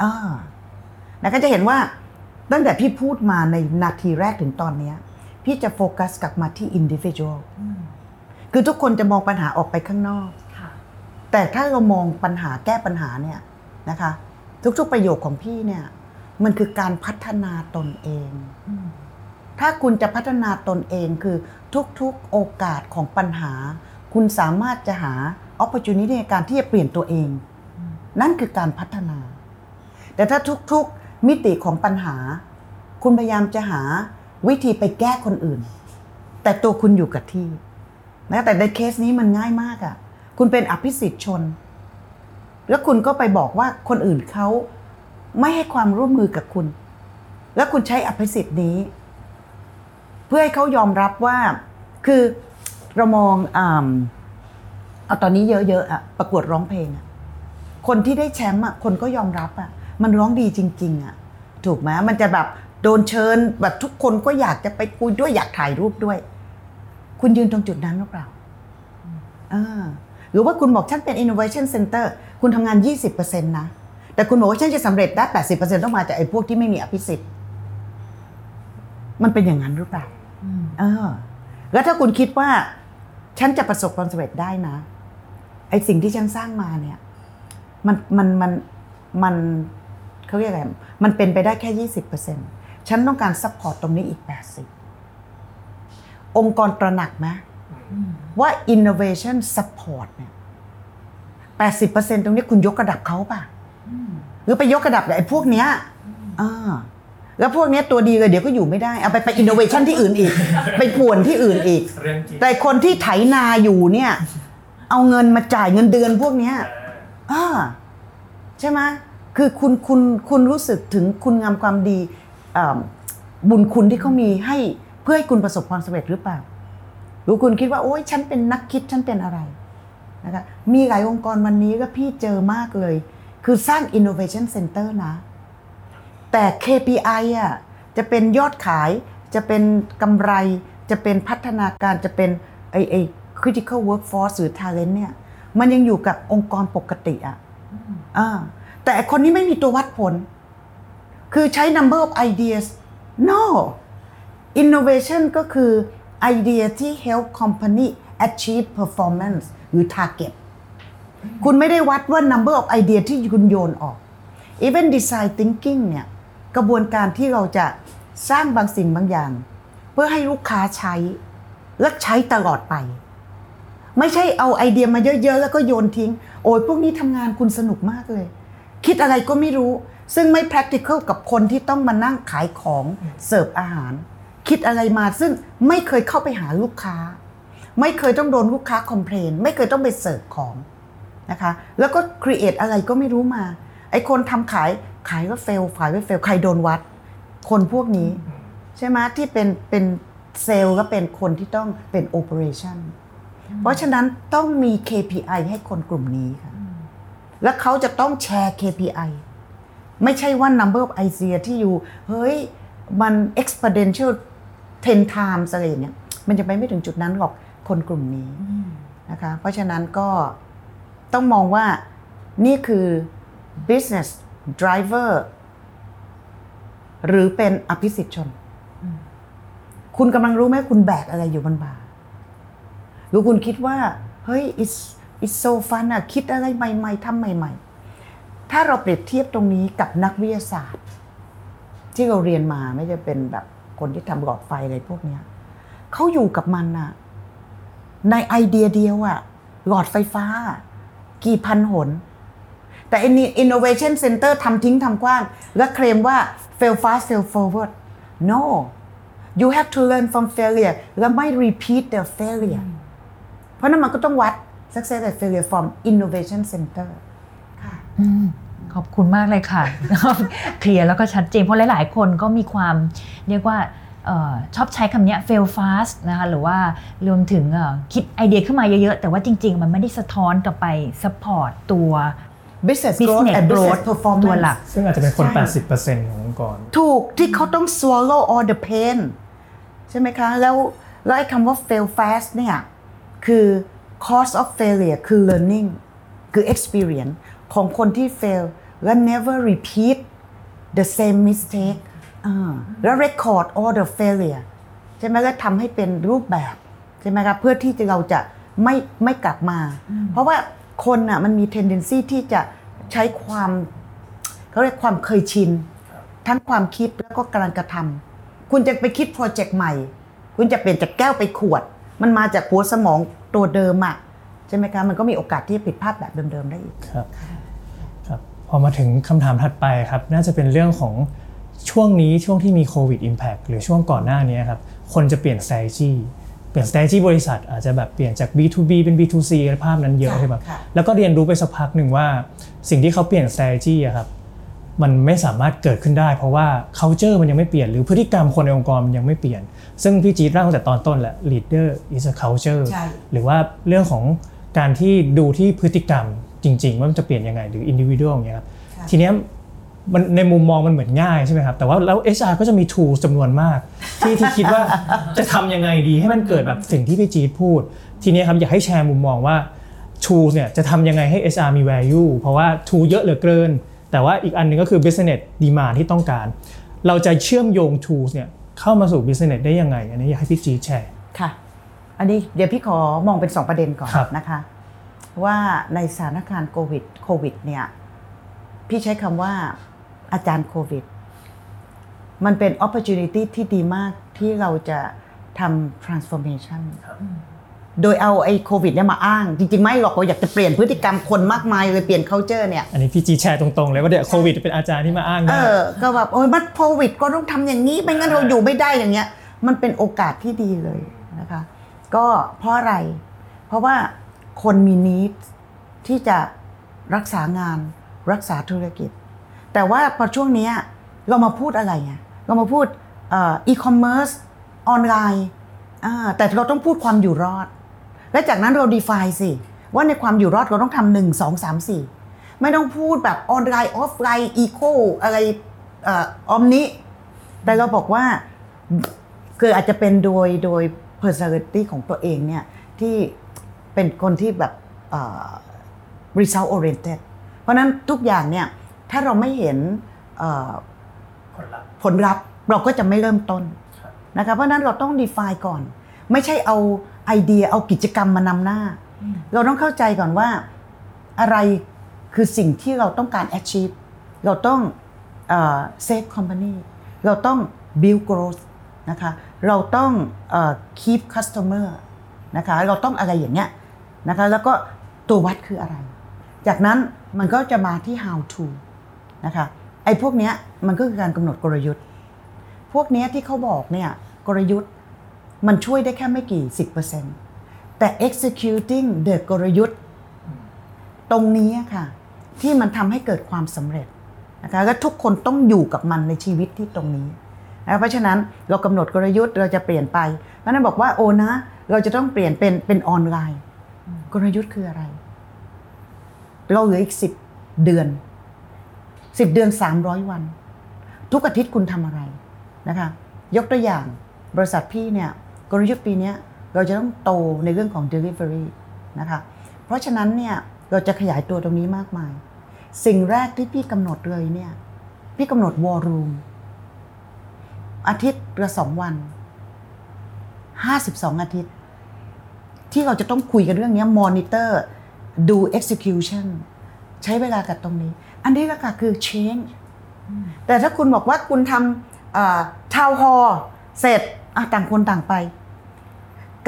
S4: อ่าแล้วก็จะเห็นว่าตั้งแต่พี่พูดมาในนาทีแรกถึงตอนเนี้ยพี่จะโฟกัสกลับมาที่ individual คือทุกคนจะมองปัญหาออกไปข้างนอก แต่ถ้าเรามองปัญหาแก้ปัญหาเนี่ยนะคะ ทุกๆประโยคของพี่เนี่ย มันคือการพัฒนาตนเอง ถ้าคุณจะพัฒนาตนเองคือทุกๆโอกาสของปัญหา คุณสามารถจะหา opportunity ในการที่จะเปลี่ยนตัวเอง นั่นคือการพัฒนา แต่ถ้าทุกๆมิติของปัญหา คุณพยายามจะหาวิธีไปแก้คนอื่น แต่ตัวคุณอยู่กับที่นะแต่ในเคสนี้มันง่ายมากอะ่ะ คุณเป็นอภิสิทธิชน แล้วคุณก็ไปบอกว่าคนอื่นเขาไม่ให้ความร่วมมือกับคุณ แล้วคุณใช้อภิสิทธิ์นี้ เพื่อให้เขายอมรับว่าคือเรามองอ่าเอาตอนนี้เยอะๆอะประกวดร้องเพลงอะคนที่ได้แชมป์อะคนก็ยอมรับอะมันร้องดีจริง ๆอะถูกไหมมันจะแบบโดนเชิญแบบทุกคนก็อยากจะไปคุยด้วยอยากถ่ายรูปด้วย คุณยืนตรงจุดนั้นหรือเปล่าอ่า หรือว่าคุณบอกฉันเป็น innovation center คุณทำงาน 20%นะ แต่คุณบอกว่าฉันจะสำเร็จได้ 80%ต้องมาจากไอ้พวกที่ไม่มีอภิสิทธิ์ มันเป็นอย่างนั้นหรือเปล่าเออ แล้วถ้าคุณคิดว่า ฉันจะประสบความสำเร็จได้นะ ไอ้สิ่งที่ฉันสร้างมาเนี่ย มันมันมันมันเขาเรียกอะไร มันเป็นไปได้แค่ยี่สิบเปอร์เซ็นฉันต้องการ support ตรงนี้อีกแปดสิบองค์กรตระหนักไหม ว่า innovation support เนี่ยแปดสิบเปอร์เซ็นตรงนี้คุณยกระดับเขาป่ะหรือไปยกระดับกับไอ้พวกเนี้ยอ่าแล้วพวกเนี้ยตัวดีเลยเดี๋ยวก็อยู่ไม่ได้ เอาไปไป innovation ที่อื่นอีก ไปป่วนที่อื่นอีก
S3: เรื่องจริง
S4: แต่คนที่ไถนาอยู่เนี่ย เอาเงินมาจ่ายเงินเดือนพวกเนี้ยอ่าใช่ไหมคือคุณคุณคุณรู้สึกถึงคุณงามความดีอ่าบุญคุณที่เขามีให้เพื่อให้คุณประสบความสำเร็จหรือเปล่า หรือคุณคิดว่าโอ๊ยฉันเป็นนักคิดฉันเป็นอะไรนะคะมีหลายองค์กรวันนี้ก็พี่เจอมากเลย คือสร้าง innovation center นะ แต่ KPI อะจะเป็นยอดขายจะเป็นกำไรจะเป็นพัฒนาการจะเป็นไอไอ critical workforce หรือ talent เนี่ย มันยังอยู่กับองค์กรปกติอะอ่าแต่ไอ้คนนี้ไม่มีตัววัดผล คือใช้ number of ideas no innovation ก็คือ ไอเดียที่ help company achieve performance หรือ target คุณไม่ได้วัดว่า number of idea ที่คุณโยนออก even design thinking เนี่ย กระบวนการที่เราจะสร้างบางสิ่งบางอย่าง เพื่อให้ลูกค้าใช้ และใช้ตลอดไป ไม่ใช่เอาไอเดียมาเยอะๆ แล้วก็โยนทิ้ง โอ้ยพวกนี้ทำงานคุณสนุกมากเลย คิดอะไรก็ไม่รู้ ซึ่งไม่ practical กับคนที่ต้องมานั่งขายของเสิร์ฟอาหาร คิดอะไรมาซึ่งไม่เคยเข้าไปหาลูกค้า ไม่เคยต้องโดนลูกค้า complain ไม่เคยต้องไปเสิร์ฟของนะคะแล้วก็ create อะไรก็ไม่รู้มาไอ้คนทำขายขายก็ fail ขายไม่ fail ใครโดนวัด คนพวกนี้ ใช่ไหมที่เป็นเป็นเซลล์ก็เป็นคนที่ต้องเป็นโอเปอเรชั่นเพราะฉะนั้นต้องมี KPI ให้คนกลุ่มนี้ค่ะแล้วเขาจะต้องแชร์ KPI ไม่ใช่ว่า number of idea ที่อยู่ เฮ้ย มัน exponential 10 times อะไรอย่างเงี้ยมันจะไปไม่ถึงจุดนั้นหรอกคนกลุ่มนี้นะคะเพราะฉะนั้นก็ต้องมองว่านี่คือ business driver หรือเป็นอภิสิทธิชน คุณกำลังรู้ไหมคุณแบกอะไรอยู่บนบ่าหรือคุณคิดว่า เฮ้ย it's it's so fun อะคิดอะไรใหม่ๆทำใหม่ๆ ถ้าเราเปรียบเทียบตรงนี้กับนักวิทยาศาสตร์ ที่เราเรียนมาไม่จะเป็นแบบ คนที่ทำหลอดไฟอะไรพวกเนี้ยเขาอยู่กับมันอะในไอเดียเดียวอะหลอดไฟฟ้า กี่พันหน แต่ innovation center ทำทิ้งทำกว้าง และเคลมว่า fail fast fail forward no you have to learn from failure และไม่ repeat the failure เพราะนั้นมันก็ต้องวัด success and failure from innovation center ค่ะ
S2: ขอบคุณมากเลยค่ะ เคลียร์แล้วก็ชัดเจนเพราะหลาย ๆ คนก็มีความเรียกว่าเออชอบใช้คำเนี้ย fail fast นะคะหรือว่ารวมถึงเอ่อคิดไอเดียขึ้นมาเยอะ ๆ แต่ว่าจริง ๆ มันไม่ได้สะท้อนกลับไป support ตัว
S4: business growth
S2: business
S4: and business
S2: growth
S4: performance
S2: ตัวหลัก
S3: ซึ่งอาจจะเป็นคน
S4: ใช่
S3: 80%ขององค์กร
S4: ถูกที่เขาต้อง swallow all the pain ใช่ไหมคะ แล้วแล้วไอ้คำว่า fail fast เนี่ยคือ cause of failure คือ learning คือ experience ของคนที่ fail และ never repeat the same mistake อ่าแล้ว record all the failure ใช่ไหมแล้วทำให้เป็นรูปแบบใช่ไหมครับเพื่อที่จะเราจะไม่ไม่กลับมา เพราะว่าคนอะมันมี tendency ที่จะใช้ความเขาเรียกความเคยชิน ทั้งความคิดแล้วก็การกระทำคุณจะไปคิดโปรเจกต์ใหม่ คุณจะเปลี่ยนจากแก้วไปขวด มันมาจากหัวสมองตัวเดิมอะใช่ไหมคะมันก็มีโอกาสที่จะผิดพลาดแบบเดิมๆได้อีก
S3: ครับครับ พอมาถึงคำถามถัดไปครับน่าจะเป็นเรื่องของช่วงนี้ช่วงที่มีโควิด Impact หรือช่วงก่อนหน้านี้ครับคนจะเปลี่ยน strategy เปลี่ยน strategy บริษัท อาจจะแบบเปลี่ยนจาก B2B เป็น B2C ภาพนั้นเยอะ
S4: ค่ะ
S3: ใช่ไหม
S4: ค่ะ
S3: แล้วก็เรียนรู้ไปสักพักหนึ่งว่า สิ่งที่เขาเปลี่ยน strategy อะครับมันไม่สามารถเกิดขึ้นได้ เพราะว่า culture มันยังไม่เปลี่ยนหรือพฤติกรรมคนในองค์กรมันยังไม่เปลี่ยน ซึ่งพี่จี๊ดเล่าตั้งแต่ตอนต้นแหละ leader is a culture
S4: ใช่
S3: หรือว่าเรื่องของการที่ดูที่พฤติกรรม จริง ๆ ว่ามันจะเปลี่ยนยังไงหรือ individual อย่างเงี้ยครับ
S4: ค่ะ
S3: ทีเนี้ยมันในมุมมองมันเหมือนง่ายใช่ไหมครับแต่ว่าแล้ว HR ก็จะมี tools จำนวนมาก ที่ที่คิดว่าจะทำยังไงดีให้มันเกิดแบบสิ่งที่พี่จี๊ดพูด ทีเนี้ยครับอยากให้แชร์มุมมองว่า tools เนี่ยจะทำยังไงให้ HR มี value เพราะว่า tool เยอะเหลือเกิน แต่ว่าอีกอันหนึงก็คือ business demand ที่ต้องการ เราจะเชื่อมโยง tools เนี่ยเข้ามาสู่ business ได้ยังไง อันนี้อยากให้พี่จี๊ดแชร์
S4: ค่ะ อันนี้เดี๋ยวพี่ขอมองเป็น 2 ประเด็นก่อน
S3: ครับ
S4: นะคะ ว่าในสถานการณ์โควิดโควิดเนี่ยพี่ใช้คำว่าอาจารย์โควิด มันเป็น opportunity ที่ดีมากที่เราจะทำ transformation โดยเอาไอ้โควิดเนี่ยมาอ้าง จริง ๆ ไม่หรอกเราอยากจะเปลี่ยนพฤติกรรมคนมากมายเลยเปลี่ยน culture เนี่ย
S3: อันนี้พี่จี๊ดแชร์ตรงๆเลยว่าเดี๋ยวโควิดเป็นอาจารย์ที่มาอ้าง
S4: เอ
S3: ได้
S4: อก็แบบโอ้ยมันโควิดก็ต้องทำอย่างนี้ไม่งั้นเราอยู่ไม่ได้อย่างเงี้ย มันเป็นโอกาสที่ดีเลยนะคะ ก็เพราะอะไร เพราะว่า คนมี need ที่จะรักษางานรักษาธุรกิจ แต่ว่าพอช่วงนี้เรามาพูดอะไรไงเรามาพูดอีคอมเมิร์ซออนไลน์แต่เราต้องพูดความอยู่รอด และจากนั้นเรา define สิ ว่าในความอยู่รอดเราต้องทำหนึ่งสองสามสี่ไม่ต้องพูดแบบออนไลน์ออฟไลน์ eco อะไรออมนี้ แต่เราบอกว่าคืออาจจะเป็นโดยโดย personality ของตัวเองเนี่ยที่ เป็นคนที่แบบเอ่อ result oriented เพราะฉะนั้นทุกอย่างเนี่ยถ้าเราไม่เห็นเอ่อ
S3: ผลลัพธ์
S4: ผลลัพธ์เราก็จะไม่เริ่มต้น
S3: ครับ
S4: นะคะเพราะฉะนั้นเราต้อง define ก่อน ไม่ใช่เอาไอเดียเอากิจกรรมมานำหน้า เราต้องเข้าใจก่อนว่าอะไรคือสิ่งที่เราต้องการ achieve เราต้องเอ่อ save company เราต้อง build growth นะคะ เราต้องเอ่อ keep customer นะคะ เราต้องอะไรอย่างเงี้ย นะคะแล้วก็ตัววัดคืออะไร จากนั้นมันก็จะมาที่ how to นะคะไอ้พวกเนี้ยมันก็คือการกำหนดกลยุทธ์ พวกเนี้ยที่เขาบอกเนี่ยกลยุทธ์มันช่วยได้แค่ไม่กี่ 10%แต่ executing the กลยุทธ์ ตรงนี้ค่ะ ที่มันทำให้เกิดความสำเร็จนะคะและทุกคนต้องอยู่กับมันในชีวิตที่ตรงนี้นะเพราะฉะนั้นเรากำหนดกลยุทธ์เราจะเปลี่ยนไปเพราะฉะนั้นบอกว่าโอ้นะ เราจะต้องเปลี่ยนเป็นเป็นออนไลน์ กลยุทธ์คืออะไร เราเหลืออีกสิบเดือนสิบเดือนสามร้อยวัน ทุกอาทิตย์คุณทำอะไรนะคะ ยกตัวอย่างบริษัทพี่เนี่ยกลยุทธ์ปีนี้เราจะต้องโตในเรื่องของ delivery นะคะ เพราะฉะนั้นเนี่ยเราจะขยายตัวตรงนี้มากมาย สิ่งแรกที่พี่กำหนดเลยเนี่ยพี่กำหนด war room อาทิตย์ละสองวัน 52 อาทิตย์ ที่เราจะต้องคุยกันเรื่องนี้ monitor ดู execution ใช้เวลากับตรงนี้ อันนี้ละค่ะคือ change แต่ถ้าคุณบอกว่าคุณทำทาวฮอเสร็จต่างคนต่างไป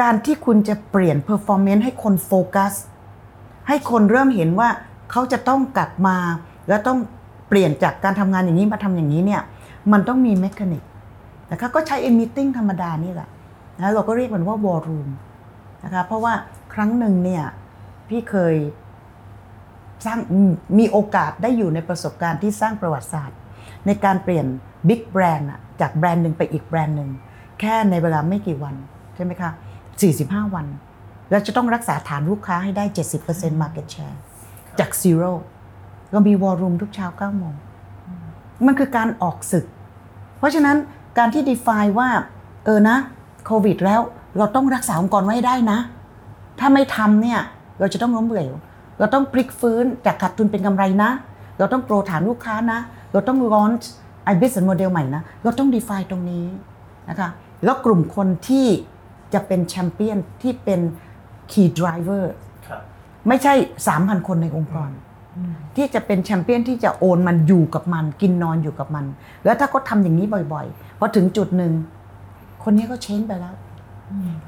S4: การที่คุณจะเปลี่ยน performance ให้คนโฟกัส ให้คนเริ่มเห็นว่าเขาจะต้องกลับมา แล้วต้องเปลี่ยนจากการทำงานอย่างนี้มาทำอย่างนี้เนี่ยมันต้องมีเมคานิกนะคะก็ใช้ e meeting ธรรมดานี่แหละนะเราก็เรียกมันว่า war room นะคะเพราะว่าครั้งหนึ่งเนี่ยพี่เคยสร้างมีโอกาสได้อยู่ในประสบการณ์ที่สร้างประวัติศาสตร์ ในการเปลี่ยนบิ๊กแบรนด์จากแบรนด์หนึ่งไปอีกแบรนด์หนึ่งแค่ในเวลาไม่กี่วัน ใช่ไหมคะ 45 วัน แล้วจะต้องรักษาฐานลูกค้าให้ได้ 70% market share จาก zero เรามีวอลลุ่มทุกเช้า9โมง มันคือการออกศึก เพราะฉะนั้นการที่ define ว่า เออนะโควิดแล้ว เราต้องรักษาองค์กรไว้ให้ได้นะ ถ้าไม่ทำเนี่ยเราจะต้องล้มเหลว เราต้องพลิกฟื้นจากขาดทุนเป็นกำไรนะ เราต้องโปรฐานลูกค้านะ เราต้อง launch ไอ้ business model ใหม่นะ เราต้อง define ตรงนี้นะคะ แล้วกลุ่มคนที่จะเป็นแชมเปี้ยนที่เป็น key driver
S3: ครับ
S4: ไม่ใช่ 3,000 คนในองค์กร ที่จะเป็นแชมเปี้ยนที่จะโอนมันอยู่กับมัน กินนอนอยู่กับมัน แล้วถ้าเขาทำอย่างนี้บ่อยๆพอถึงจุดหนึ่งคนนี้ก็เชนไปแล้ว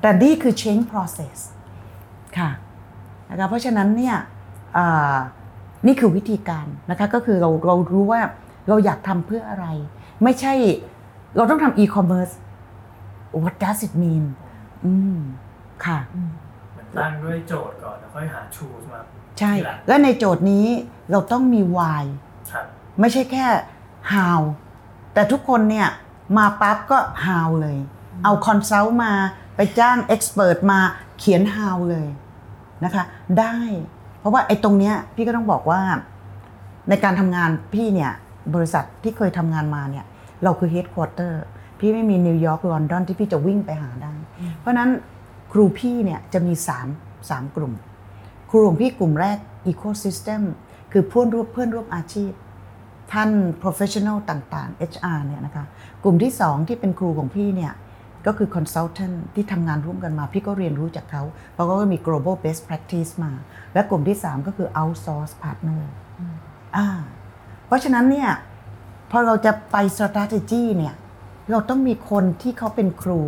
S4: แต่นี่คือ change process ค่ะนะคะเพราะฉะนั้นเนี่ยอ่านี่คือวิธีการนะคะก็คือเราเรารู้ว่าเราอยากทำเพื่ออะไร ไม่ใช่เราต้องทำ e-commerce what does it mean อืมค่ะ
S3: เหมือนตั้งด้วยโจทย์ก่อนแล้วค่อยหา tools มา
S4: ใช่
S3: ทีหลัง
S4: และในโจทย์นี้เราต้องมี why
S3: ครับ
S4: ไม่ใช่แค่ how แต่ทุกคนเนี่ยมาปั๊บก็ how เลย เอา consult มา ไปจ้าง expert มาเขียน how เลยนะคะ ได้ เพราะว่าไอ้ตรงเนี้ยพี่ก็ต้องบอกว่า ในการทำงานพี่เนี่ย บริษัทที่เคยทำงานมาเนี่ย เราคือ headquarter พี่ไม่มีนิวยอร์กลอนดอนที่พี่จะวิ่งไปหาได้ เพราะฉะนั้นครูพี่เนี่ยจะมี3 3กลุ่ม ครูของพี่กลุ่มแรก ecosystem คือเพื่อนร่วมเพื่อนร่วมอาชีพ ท่าน professional ต่างๆ HR เนี่ยนะคะ กลุ่มที่ 2 ที่เป็นครูของพี่เนี่ย ก็คือ consultant ที่ทำงานร่วมกันมา พี่ก็เรียนรู้จากเขาเพราะเขาก็มี global best practice มา และกลุ่มที่ 3 ก็คือ outsource partner อ่าเพราะฉะนั้นเนี่ยพอเราจะไป strategy เนี่ยเราต้องมีคนที่เขาเป็นครู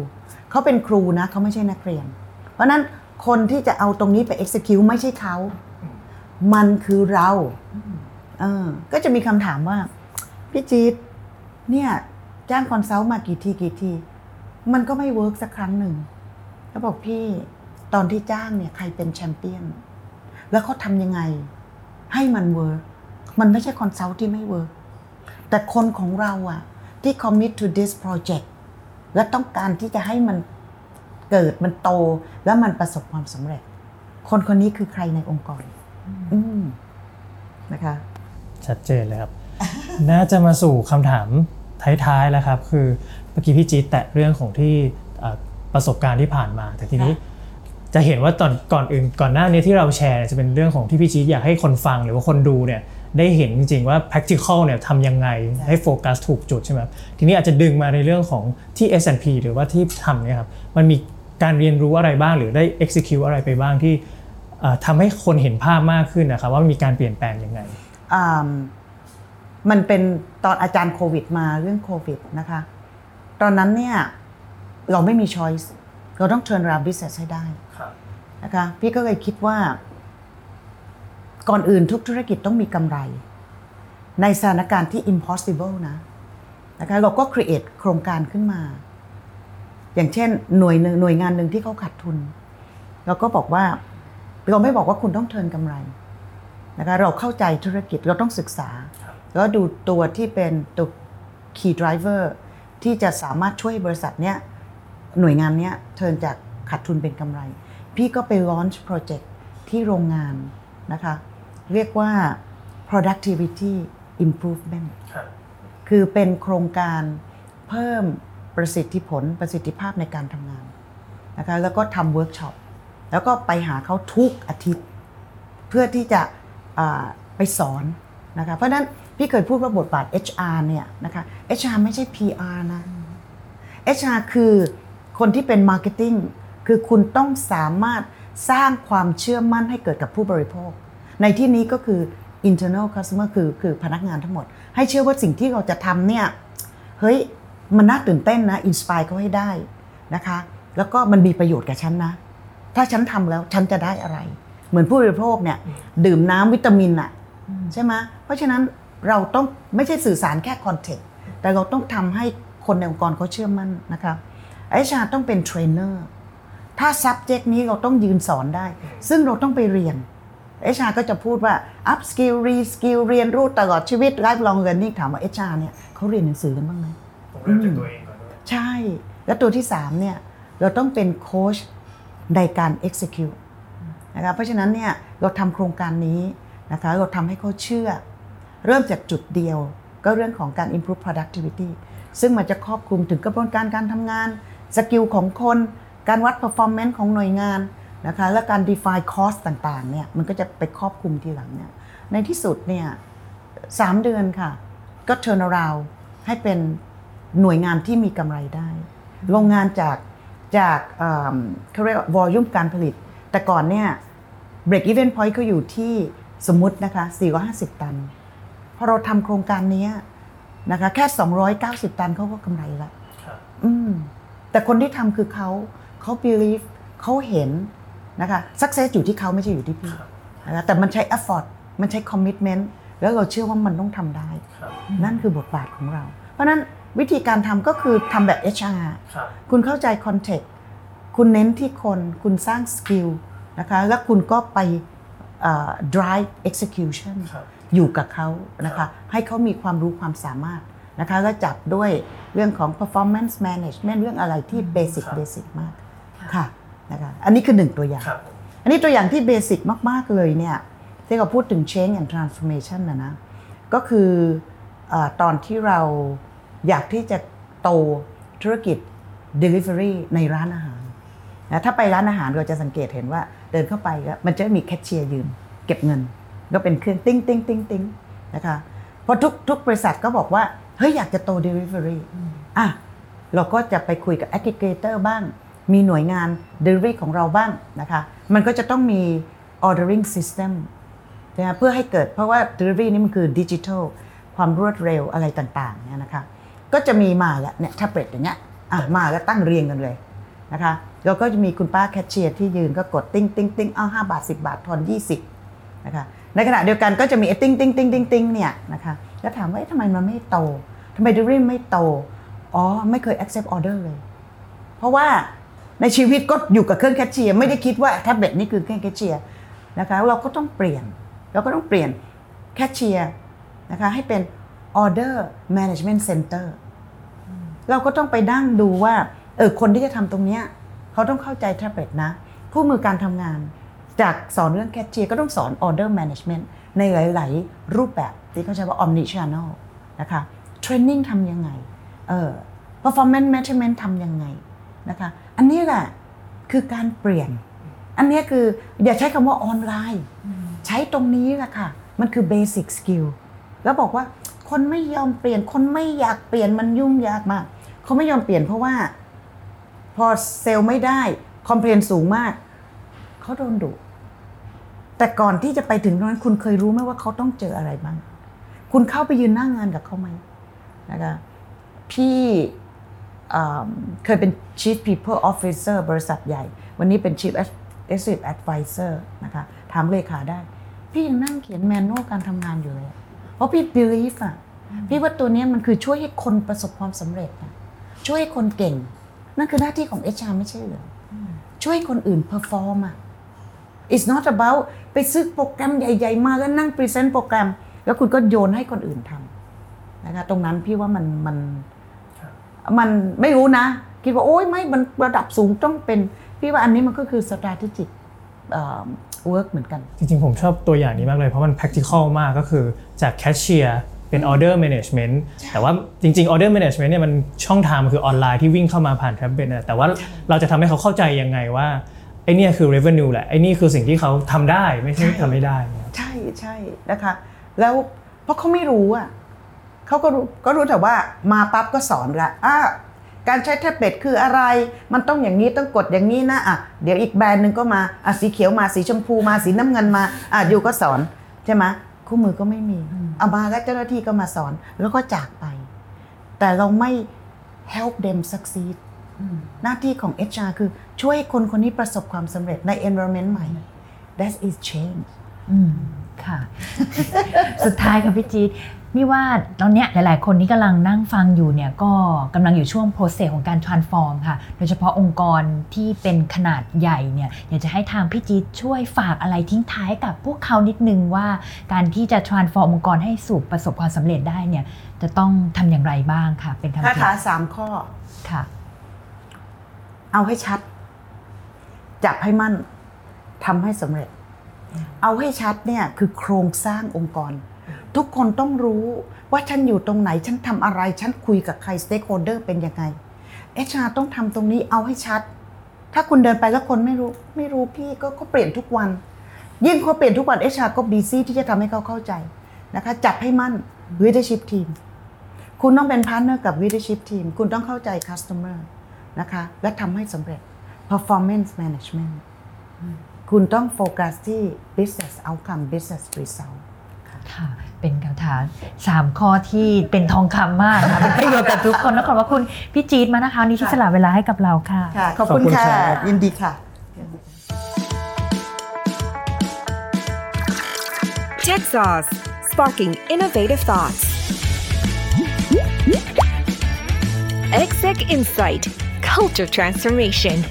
S4: เขาเป็นครูนะเขาไม่ใช่นักเรียน เพราะฉะนั้นคนที่จะเอาตรงนี้ไป execute ไม่ใช่เขา มันคือเราเออก็จะมีคำถามว่า พี่จี๊ดเนี่ยจ้าง consult มากี่ทีกี่ที มันก็ไม่ work สักครั้งหนึ่ง แล้วบอกพี่ตอนที่จ้างเนี่ยใครเป็นแชมเปี้ยน แล้วเขาทำยังไง ให้มัน work มันไม่ใช่ consult ที่ไม่ work แต่คนของเราอะที่ commit to this project และต้องการที่จะให้มันเกิดมันโตแล้วมันประสบความสำเร็จ คนคนนี้คือใครในองค์กรอืมนะคะ
S3: ชัดเจนเลยครับ น่าจะมาสู่คำถามท้ายๆแล้วครับ คือเมื่อกี้พี่จี๊ดแตะเรื่องของที่เอ่อประสบการณ์ที่ผ่านมา แต่ทีนี้จะเห็นว่าตอนก่อนอื่นก่อนหน้านี้ที่เราแชร์เนี่ยจะเป็นเรื่องของที่พี่จี๊ดอยากให้คนฟังหรือว่าคนดูเนี่ยได้เห็นจริงๆว่า practical เนี่ยทำยังไงให้โฟกัสถูกจุดใช่ไหมครับทีนี้อาจจะดึงมาในเรื่องของที่ S&P หรือว่าที่ทำเนี่ยครับมันมีการเรียนรู้อะไรบ้างหรือได้ execute อะไรไปบ้างที่เอ่อทำให้คนเห็นภาพมากขึ้นนะครับว่ามีการเปลี่ยนแปลงยังไง
S4: อ่ามันเป็นตอนอาจารย์โควิดมาเรื่องโควิดนะคะ ตอนนั้นเนี่ยเราไม่มี choice เราต้อง turn around business ให้ได้นะคะพี่ก็เลยคิดว่า ก่อนอื่นทุกธุรกิจต้องมีกำไร ในสถานการณ์ที่ impossible นะนะคะเราก็ create โครงการขึ้นมา อย่างเช่นหน่วยหนึ่งหน่วยงานหนึ่งที่เขาขาดทุน เราก็บอกว่าเราไม่บอกว่าคุณต้องเทินกำไรนะคะเราเข้าใจธุรกิจเราต้องศึกษา แล้วดูตัวที่เป็นตัว key driver ที่จะสามารถช่วยบริษัทเนี้ยหน่วยงานเนี้ยเทินจากขาดทุนเป็นกำไร พี่ก็ไป launch project ที่โรงงานนะคะ เรียกว่า productivity improvement คือเป็นโครงการเพิ่มประสิทธิผลประสิทธิภาพในการทำงานนะคะแล้วก็ทำเวิร์กช็อปแล้วก็ไปหาเขาทุกอาทิตย์ เพื่อที่จะอ่าไปสอนนะคะเพราะฉะนั้น พี่เคยพูดว่าบทบาท HR เนี่ยนะคะ HR ไม่ใช่ PR นะ HR คือคนที่เป็น Marketing คือคุณต้องสามารถสร้างความเชื่อมั่นให้เกิดกับผู้บริโภค ในที่นี้ก็คือ internal customer คือคือพนักงานทั้งหมด ให้เชื่อว่าสิ่งที่เราจะทำเนี่ยเฮ้ยมันน่าตื่นเต้นนะ inspire เขาให้ได้นะคะ แล้วก็มันมีประโยชน์กับฉันนะ ถ้าฉันทำแล้วฉันจะได้อะไร เหมือนผู้บริโภคเนี่ยดื่มน้ำวิตามินอะใช่ไหมเพราะฉะนั้น เราต้องไม่ใช่สื่อสารแค่ content แต่เราต้องทำให้คนในองค์กรเขาเชื่อมั่นนะคะ HR ต้องเป็นเทรนเนอร์ถ้า subject นี้เราต้องยืนสอนได้ ซึ่งเราต้องไปเรียน HR ก็จะพูดว่า up skill re skill เรียนรู้ตลอดชีวิต lifelong learning ถามว่า HR เนี่ยเขาเรียนหนังสือกันบ้างไหม
S3: เริ่มจากตัวเองก่อนด้วย
S4: ใช่ แล้วตัวที่3เนี่ยเราต้องเป็นโค้ชในการ execute นะคะเพราะฉะนั้นเนี่ยเราทำโครงการนี้นะคะเราทำให้เขาเชื่อ เริ่มจากจุดเดียว ก็เรื่องของการ improve productivity ซึ่งมันจะครอบคลุมถึงกระบวนการการทำงาน สกิลของคน การวัด performance ของหน่วยงานนะคะและการ define cost ต่างๆเนี่ยมันก็จะไปครอบคลุมทีหลังเนี่ยในที่สุดเนี่ยสามเดือนค่ะ ก็ turn around ให้เป็นหน่วยงานที่มีกำไรได้ โรงงานจากจากเขาเรียกว่า volume การผลิต แต่ก่อนเนี่ย break even point เขาอยู่ที่สมมตินะคะ 450 ตัน พอเราทำโครงการนี้นะคะ แค่ 290 ตันเขาก็กำไรละอืมแต่คนที่ทำคือเขาเขา believe เขาเห็นนะคะ success อยู่ที่เขาไม่ใช่อยู่ที่พี่นะคะแต่มันใช้ effort มันใช้ commitment แล้วเราเชื่อว่ามันต้องทำได้ นั่นคือบทบาทของเรา เพราะฉะนั้นวิธีการทำก็คือทำแบบ HR คุณเข้าใจ context คุณเน้นที่คน คุณสร้างสกิลนะคะ แล้วคุณก็ไปเอ่อ drive execution อยู่กับเขานะคะให้เขามีความรู้ความสามารถนะคะแล้วจับด้วยเรื่องของ performance management เรื่องอะไรที่ basic basic มากค่ะนะคะอันนี้คือหนึ่งตัวอย่าง อันนี้ตัวอย่างที่เบสิกมาก ๆ เลยเนี่ยที่เราพูดถึง change and transformation นะนะก็คือเออตอนที่เราอยากที่จะโตธุรกิจ delivery ในร้านอาหารนะถ้าไปร้านอาหารเราจะสังเกตเห็นว่าเดินเข้าไปก็มันจะมีแคชเชียร์ยืนเก็บเงิน ก็เป็นเครื่องติ้งติ้งติ้งติ้งนะคะเพราะทุกทุกบริษัทก็บอกว่า เฮ้ย อยากจะโต delivery อะเราก็จะไปคุยกับ aggregator บ้าง มีหน่วยงาน delivery ของเราบ้างนะคะ มันก็จะต้องมี ordering system นะเพื่อให้เกิดเพราะว่า delivery นี่มันคือดิจิทัลความรวดเร็วอะไรต่างๆเนี่ยนะคะ ก็จะมีมาแล้วเนี่ยแท็บเล็ตอย่างเงี้ยอะมาแล้วตั้งเรียงกันเลยนะคะแล้วก็จะมีคุณป้าแคชเชียร์ที่ยืนก็กดติ้งติ้งติ้งเอาห้าบาท10บาททอน20นะคะ ในขณะเดียวกันก็จะมีไอ้ติ้งติ้งติ้งติ้งติ้งเนี่ยนะคะแล้วถามว่าทำไมมันไม่โตทำไม delivery ไม่โตอ๋อไม่เคย accept order เลย เพราะว่าในชีวิตก็อยู่กับเครื่องแคชเชียร์ไม่ได้คิดว่าแท็บเล็ตนี่คือเครื่องแคชเชียร์นะคะเราก็ต้องเปลี่ยนเราก็ต้องเปลี่ยนแคชเชียร์นะคะให้เป็น order management center เราก็ต้องไปนั่งดูว่าเออคนที่จะทำตรงเนี้ยเขาต้องเข้าใจแท็บเล็ตนะคู่มือการทำงาน จากสอนเรื่องแคชเชียร์ก็ต้องสอน order management ในหลาย ๆ รูปแบบที่เขาใช้ว่า omni channel นะคะเทรนนิ่งทำยังไงเออ performance management ทำยังไงนะคะอันนี้แหละคือการเปลี่ยน อันนี้คืออย่าใช้คำว่าออนไลน์ ใช้ตรงนี้แหละค่ะ มันคือ basic skill แล้วบอกว่าคนไม่ยอมเปลี่ยนคนไม่อยากเปลี่ยนมันยุ่งยากมาก เขาไม่ยอมเปลี่ยนเพราะว่า พอเซลล์ไม่ได้ คอมเพลนสูงมาก เขาโดนดุ แต่ก่อนที่จะไปถึงตรงนั้นคุณเคยรู้ไหมว่าเขาต้องเจออะไรบ้าง คุณเข้าไปยืนหน้างงานกับเขาไหมนะคะพี่อ่าเคยเป็น Chief People Officer บริษัทใหญ่ วันนี้เป็น Chief Executive Advisor นะคะถามเลขาได้ พี่ยังนั่งเขียนแมนนวลการทำงานอยู่เลย เพราะพี่ believe อะพี่ว่าตัวเนี้ยมันคือช่วยให้คนประสบความสำเร็จนะช่วยให้คนเก่ง นั่นคือหน้าที่ของ HR ไม่ใช่เหรอช่วยให้คนอื่น perform อะ it's not about ไปซื้อโปรแกรมใหญ่ ๆ มาแล้วนั่ง present โปรแกรม แล้วคุณก็โยนให้คนอื่นทำนะคะตรงนั้นพี่ว่ามันมันมันไม่รู้นะ คิดว่าโอ้ยไม่มันระดับสูงต้องเป็น พี่ว่าอันนี้มันก็คือ strategic เอ่อ work เหมือนกัน
S3: จริงๆ ผมชอบตัวอย่างนี้มากเลย เพราะมัน practical มากก็คือจากแคชเชียร์เป็น order management แต่ว่าจริง ๆ order management เนี่ยมันช่องทางมันคือออนไลน์ที่วิ่งเข้ามาผ่านแท็บเล็ตนะแต่ว่าเราจะทำให้เขาเข้าใจยังไงว่า ไอ้เนี่ยคือ revenue แหละไอ้นี่คือสิ่งที่เขาทำได้ไม่ใช่ทำไม่ได้นะครับ
S4: ใช่ใช่นะคะ แล้วเพราะเขาไม่รู้อะเขาก็รู้ก็รู้แต่ว่ามาปั๊บก็สอนละอะการใช้แท็บเล็ตคืออะไร มันต้องอย่างนี้ต้องกดอย่างนี้นะอะเดี๋ยวอีกแบรนด์หนึ่งก็มาอะสีเขียวมาสีชมพูมาสีน้ำเงินมาอะอยู่ก็สอนใช่ไหมคู่มือก็ไม่มีเอามาแล้วเจ้าหน้าที่ก็มาสอนแล้วก็จากไป แต่เราไม่ help them succeed หน้าที่ของ HR คือช่วยให้คนคนนี้ประสบความสำเร็จใน environment ใหม่ that is change
S2: อืมค่ะ สุดท้ายค่ะพี่จี๊ดนี่ว่าตอนเนี้ยหลาย ๆ คนที่กำลังนั่งฟังอยู่เนี่ยก็กำลังอยู่ช่วง process ของการ transform ค่ะ โดยเฉพาะองค์กรที่เป็นขนาดใหญ่เนี่ยอยากจะให้ทางพี่จี๊ดช่วยฝากอะไรทิ้งท้ายกับพวกเขานิดนึงว่า การที่จะ transform องค์กรให้สู่ประสบความสำเร็จได้เนี่ยจะต้องทำอย่างไรบ้างค่ะ เป็นคำ
S4: คา
S2: ถา
S4: ถามสามข้อ
S2: ค่ะ
S4: เอาให้ชัด จับให้มั่นทำให้สำเร็จ เอาให้ชัดเนี่ยคือโครงสร้างองค์กร ทุกคนต้องรู้ว่าฉันอยู่ตรงไหน ฉันทำอะไร ฉันคุยกับใครสเต็กโฮเดอร์เป็นยังไงเอชาต้องทำตรงนี้เอาให้ชัด ถ้าคุณเดินไปแล้วคนไม่รู้ไม่รู้พี่ก็ก็เปลี่ยนทุกวัน ยิ่งเขาเปลี่ยนทุกวัน HR ก็ busy ที่จะทำให้เขาเข้าใจนะคะจับให้มั่น leadership team คุณต้องเป็น partner กับ leadership team คุณต้องเข้าใจ customer นะคะและทำให้สำเร็จ performance management คุณต้องโฟกัสที่ business outcome business result
S2: ค่ะ เป็นคำถามสามข้อที่เป็นทองคำมากค่ะเป็นประโยชน์กับทุกคนแล้วขอบพระคุณพี่จี๊ดมากนะคะวันนี้ที่สละเวลาให้กับเราค่ะ
S4: ค่ะขอบคุณ
S3: ขอบคุณ
S4: ค่ะ
S3: ครับ
S4: ยินดีค่ะ
S1: Tech Sauce, sparking innovative thoughts. Exec Insight, culture transformation.